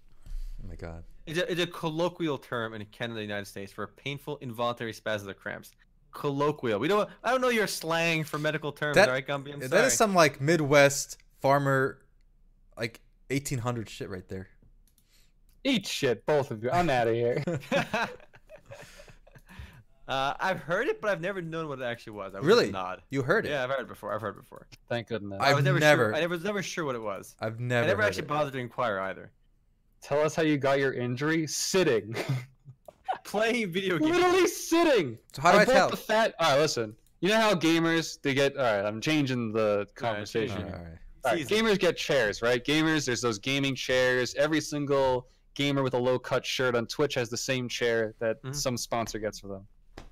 oh my god. It's a, it's a colloquial term in Canada, and the United States, for painful involuntary spasms or cramps. Colloquial. We don't. I don't know your slang for medical terms, That- all right, Gumby? I'm That sorry. is some like Midwest farmer, like 1800 shit right there. Eat shit, both of you. I'm out of here. uh, I've heard it, but I've never known what it actually was. I would Really? just nod. You heard it. Yeah, I've heard it before. I've heard it before. Thank goodness. I've I was never, never- Sure, I was never sure what it was. I've never. I never heard actually it. bothered to inquire either. Tell us how you got your injury. Sitting. Playing video games. Literally sitting. So how do I, bought tell? The fat. All right, listen. You know how gamers they get. All right, I'm changing the conversation. All it. right, all right. All right, gamers get chairs, right? Gamers, there's those gaming chairs. Every single gamer with a low cut shirt on Twitch has the same chair that Mhm. some sponsor gets for them.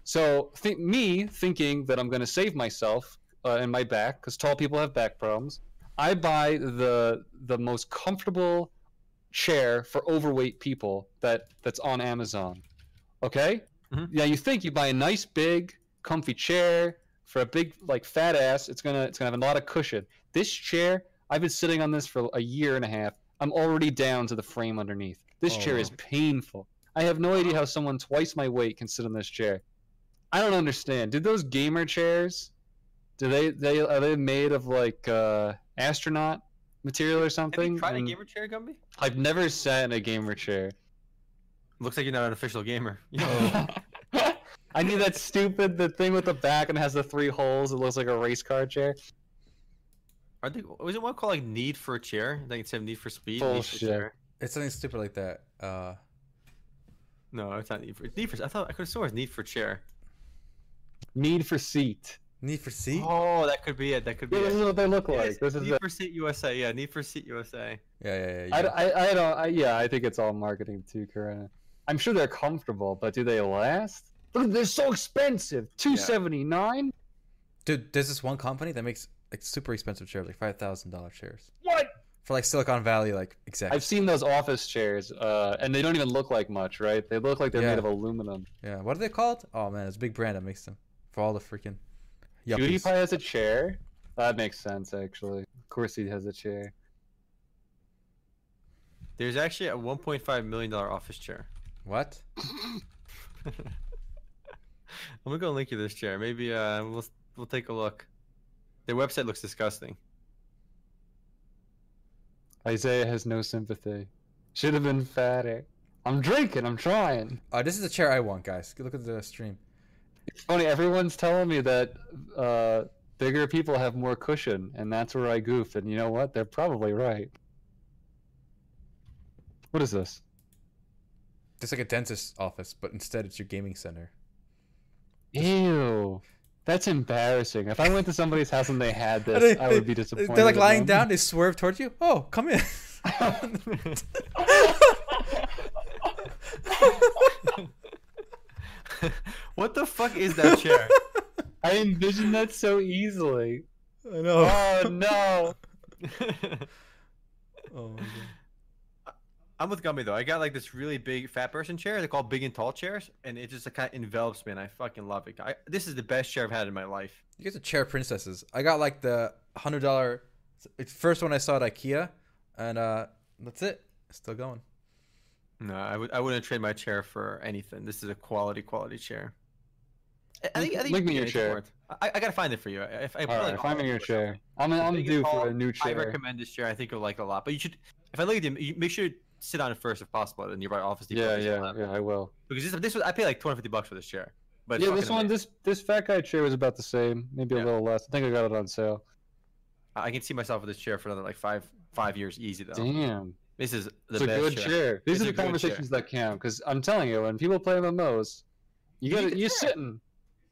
So, think me thinking that I'm going to save myself uh, in my back because tall people have back problems. I buy the the most comfortable chair for overweight people that that's on Amazon. Okay? Mhm. Yeah, you think you buy a nice big comfy chair for a big like fat ass, it's going to it's to have a lot of cushion. This chair, I've been sitting on this for a year and a half. I'm already down to the frame underneath. This Oh, chair is painful. I have no idea how someone twice my weight can sit in this chair. I don't understand. Did those gamer chairs? Do they they are they made of like uh, astronaut material or something? Have something? you tried a And gamer chair, Gumby? I've never sat in a gamer chair. Looks like you're not an official gamer. I need that stupid the thing with the back and it has the three holes. It looks like a race car chair. Are they, was it one called like Need for a Chair? I think it said Need for Speed. Need for Bullshit. Chair. It's something stupid like that. Uh, No, it's not Need for Need for. I thought I could have sworn it was Need for Chair. Need for seat. Need for Seat. Oh, that could be it. That could be Yeah, this is what they look It like. is. This is Need the, for Seat USA. Yeah, Need for Seat USA. Yeah, yeah, yeah. I, yeah. I, I don't. I, yeah, I think it's all marketing too, Karina. I'm sure they're comfortable, but do they last? Look, They're so expensive. Two seventy nine. Dude, there's this one company that makes like super expensive chairs, like five thousand dollar chairs. What? for like Silicon Valley like exactly. I've seen those office chairs, uh, and they don't even look like much, right? They look like they're Yeah. made of aluminum. Yeah, what are they called? Oh man, it's a big brand that makes them for all the freaking. Yuppies. PewDiePie has a chair. That makes sense, actually. Of course, he has a chair. There's actually a 1.5 million dollar office chair. What? I'm gonna go link you this chair. Maybe uh, we'll we'll take a look. Their website looks disgusting. Isaiah has no sympathy. Should have been fatter. I'm drinking. I'm trying. Uh, this is the chair I want, guys. Look at the stream. It's funny. Everyone's telling me that uh, bigger people have more cushion, and that's where I goof. And you know what? They're probably right. What is this? It's like a dentist's office, but instead it's your gaming center. Ew. That's embarrassing. If I went to somebody's house and they had this, they- I would be disappointed. They're like lying them. down. They swerve towards you. Oh, come in. what the fuck is that chair? I envisioned that so easily. I know. Oh no. Oh my god. I'm with Gummy though. I got like this really big fat person chair. They're called big and tall chairs, and it just like, kind of envelops me, and I fucking love it. I, this is the best chair I've had in my life. You guys are chair princesses. I got like the hundred dollar first one I saw at IKEA, and uh, that's it. Still going. No, I would I wouldn't trade my chair for anything. This is a quality quality chair. I- think, I think Link me your chair. I, I gotta find it for you. If I All like, find me your chair. I'm I'm due for a new chair. I recommend this chair. I think you'll like it a lot. But you should, if I look at them, you make sure to sit on it first if possible at a nearby office. Yeah, yeah, yeah. I will. Because this, this was I paid like 250 bucks for this chair. But yeah, this one, amazing. this this fat guy chair was about the same, maybe a Yeah. little less. I think I got it on sale. I can see myself with this chair for another like five five years easy though. Damn, This is the a good chair. These It's are the conversations that count. Because I'm telling you, when people play MMOs, you You got need to the you're chair. sitting,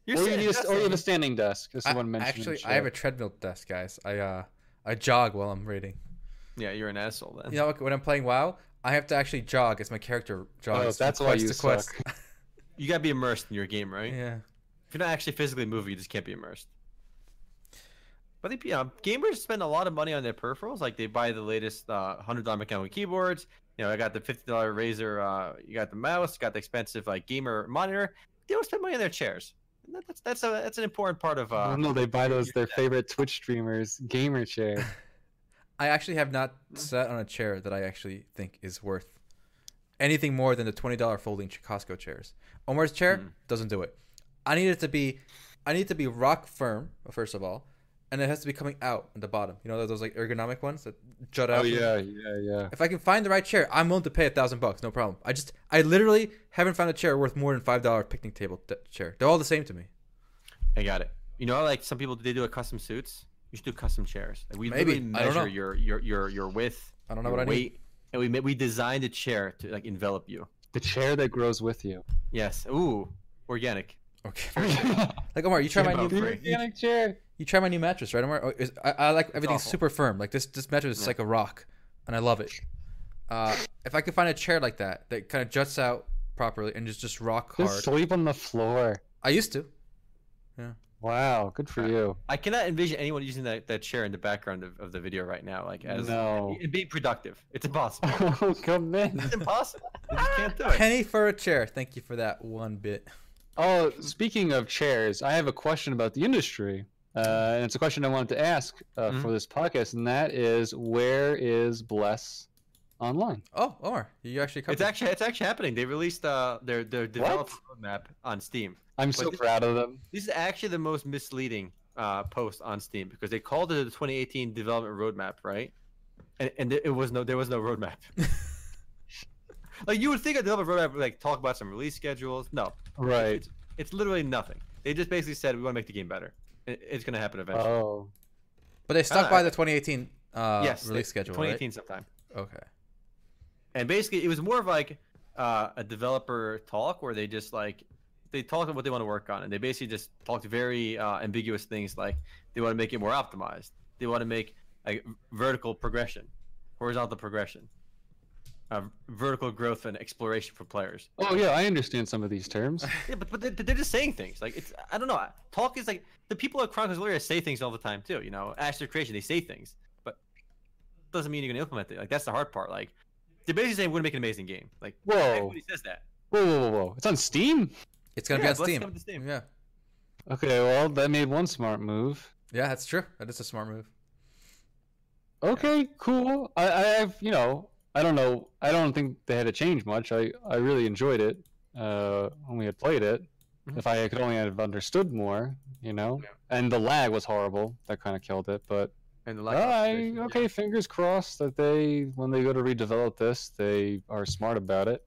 You're or you need a, or you have a standing desk. As I, someone mentioned. actually, I have a treadmill desk, guys. I uh, I jog while I'm raiding. Yeah, you're an asshole then. You know, when I'm playing WoW, I have to actually jog as my character jogs. Oh, from that's why quest you to quest. You gotta be immersed in your game, right? yeah. If you're not actually physically moving, you just can't be immersed. But I think you know, gamers spend a lot of money on their peripherals. Like they buy the latest uh, hundred dollar mechanical keyboards. You know, I got the fifty dollar Razer. Uh, you got the mouse. You got the expensive like gamer monitor. They don't spend money on their chairs. And that- That's that's a that's an important part of. I Uh, don't know. They buy those their favorite Twitch streamers gamer chair. I actually have not sat on a chair that I actually think is worth anything more than the twenty dollar folding ch- Costco chairs. Omar's chair Mm. doesn't do it. I need it to be, I need it to be rock firm first of all, and it has to be coming out at the bottom. You know those like ergonomic ones that jut oh, out. oh yeah, yeah, yeah. If I can find the right chair, I'm willing to pay a thousand bucks, no problem. I just, I literally haven't found a chair worth more than five dollar picnic table t- chair. They're all the same to me. I got it. You know, like some people they do a custom suits. You should do custom chairs. Like we Maybe. literally I don't know. measure your your your your width. I don't know your what I need. weight, and we we designed a chair to like envelop you. The chair that grows with you. Yes. Ooh, organic. Okay. like Omar, you try my new, organic chair. You try my new mattress, right, Omar? Oh, is- I, I like everything super firm. Like this, this mattress is Yeah. like a rock, and I love it. Uh, if I could find a chair like that that kind of juts out properly and is just rock hard, Just sleep on the floor. I used to. Yeah. Wow, good for Uh, you. I cannot envision anyone using that, that chair in the background of, of the video right now, like as No. and being productive. It's impossible. Oh, come in. it's impossible. You just can't do it. Penny for a chair. Thank you for that one bit. Oh, speaking of chairs, I have a question about the industry. Uh, and it's a question I wanted to ask uh, Mhm. for this podcast, and that is where is Bless online? Oh, or you actually covered. It's actually it's actually happening. They released uh, their their developer roadmap on Steam. I'm But so this- proud of them. This is actually the most misleading uh, post on Steam because they called it the 2018 development roadmap, right? And, and it was no there was no roadmap. like you would think a development roadmap would like talk about some release schedules. No, Right. It's, it's literally nothing. They just basically said we want to make the game better. It, it's going to happen eventually. Oh. but they stuck Ah, by the 2018 uh, yes, release schedule, 2018 sometime. Okay. And basically, it was more of like uh, a developer talk where they just like they talk about what they want to work on, and they basically just talked very uh, ambiguous things like they want to make it more optimized, they want to make a vertical progression, horizontal progression, uh, vertical growth and exploration for players. Oh yeah, I understand some of these terms. Yeah, but, but they're, they're just saying things like it's I don't know. Talk is like the people at Chronicles Elyria say things all the time too. You know, Ashes of Creation they say things, but doesn't mean you're gonna implement it. Like that's the hard part. Like they're basically saying we're gonna make an amazing game. Like Whoa. everybody says that. Whoa, whoa, whoa, whoa! It's on Steam. It's gonna Yeah, be on Bless is Steam. coming to Steam. Yeah, Okay, well that made one smart move. yeah, that's true. That is a smart move. Okay, cool. I, I, I've, you know, I don't know. I don't think they had to change much. I, I really enjoyed it. Uh, when we had played it. Mhm. If I could only have understood more, you know. Yeah. And the lag was horrible. That kind of killed it. But And the I, lack of observation, yeah. okay, fingers crossed that they, when they go to redevelop this, they are smart about it.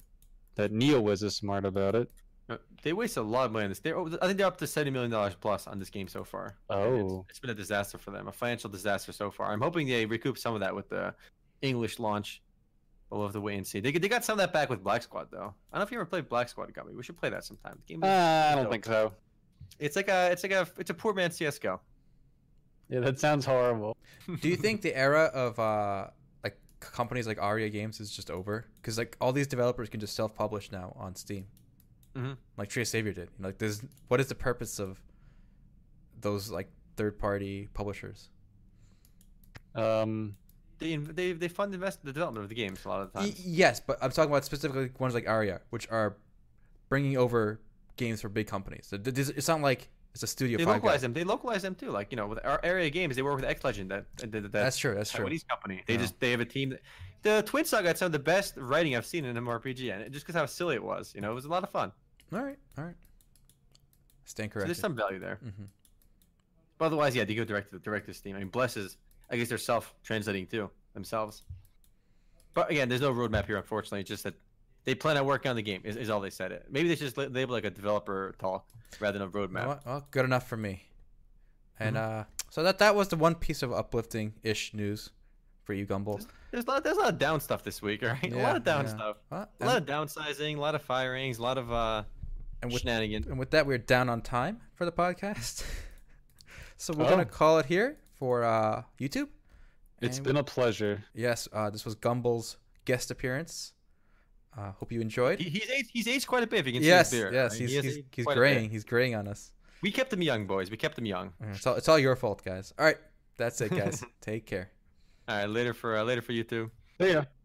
That NeoWiz is smart about it. Uh, They wasted a lot of money on this. They're, I think they're up to seventy million dollars plus on this game so far. And it's- Oh. it's been a disaster for them, a financial disaster so far. I'm hoping they recoup some of that with the English launch. We'll have to wait and see. They, they got some of that back with Black Squad though. I don't know if you ever played Black Squad, Gummy. We should play that sometime. The game Uh, I don't dope. think so. It's like a it's like a it's a poor man CS:GO. Yeah, that sounds horrible. Do you think the era of uh like companies like Aeria Games is just over? Because like all these developers can just self-publish now on Steam, Mhm. like Tree Savior did. You know, like, there's what is the purpose of those like third-party publishers? Um, They they they fund invest the development of the games a lot of the times. yes, but I'm talking about specifically ones like Aeria, which are bringing over games for big companies. So It's not like it's a studio. They localize guys. them. They localize them too. Like you know, with our area games, they work with X Legend. That, that, that That's true. That's true. Taiwanese company. They Yeah. just they have a team. That, the Twin Saga had some of the best writing I've seen in an MMORPG, and it, just because how silly it was, you know, it was a lot of fun. All right. All right. Stand So corrected. there's some value there. hmm But otherwise, yeah, they go direct to direct to Steam. I mean, Bless is, I guess they're self translating too themselves. But again, there's no roadmap here, unfortunately. It's just that they plan on working on the game. Is, is all they said. It maybe they should just la- label like a developer talk rather than a roadmap. Well, well, good enough for me. And Mm-hmm. uh, so that that was the one piece of uplifting ish news for you, Gumble. There's a lot. There's a lot of down stuff this week, all right? a lot of down yeah. stuff. A lot of downsizing, a lot of firings, a lot of uh, and with shenanigans. and with that, we're down on time for the podcast. so we're Oh. gonna call it here for uh, YouTube. it's And been a pleasure. Yes, uh, this was Gumble's guest appearance. Uh, hope you enjoyed. He, he's aged. He's aged quite a bit. If you can yes, see his beard. yes, right? he's He he's, he's quite a bit. graying. He's graying on us. We kept him young, boys. We kept him young. Uh, It's all it's all your fault, guys. All right, that's it, guys. Take care. All right, later for uh, later for you two. Yeah.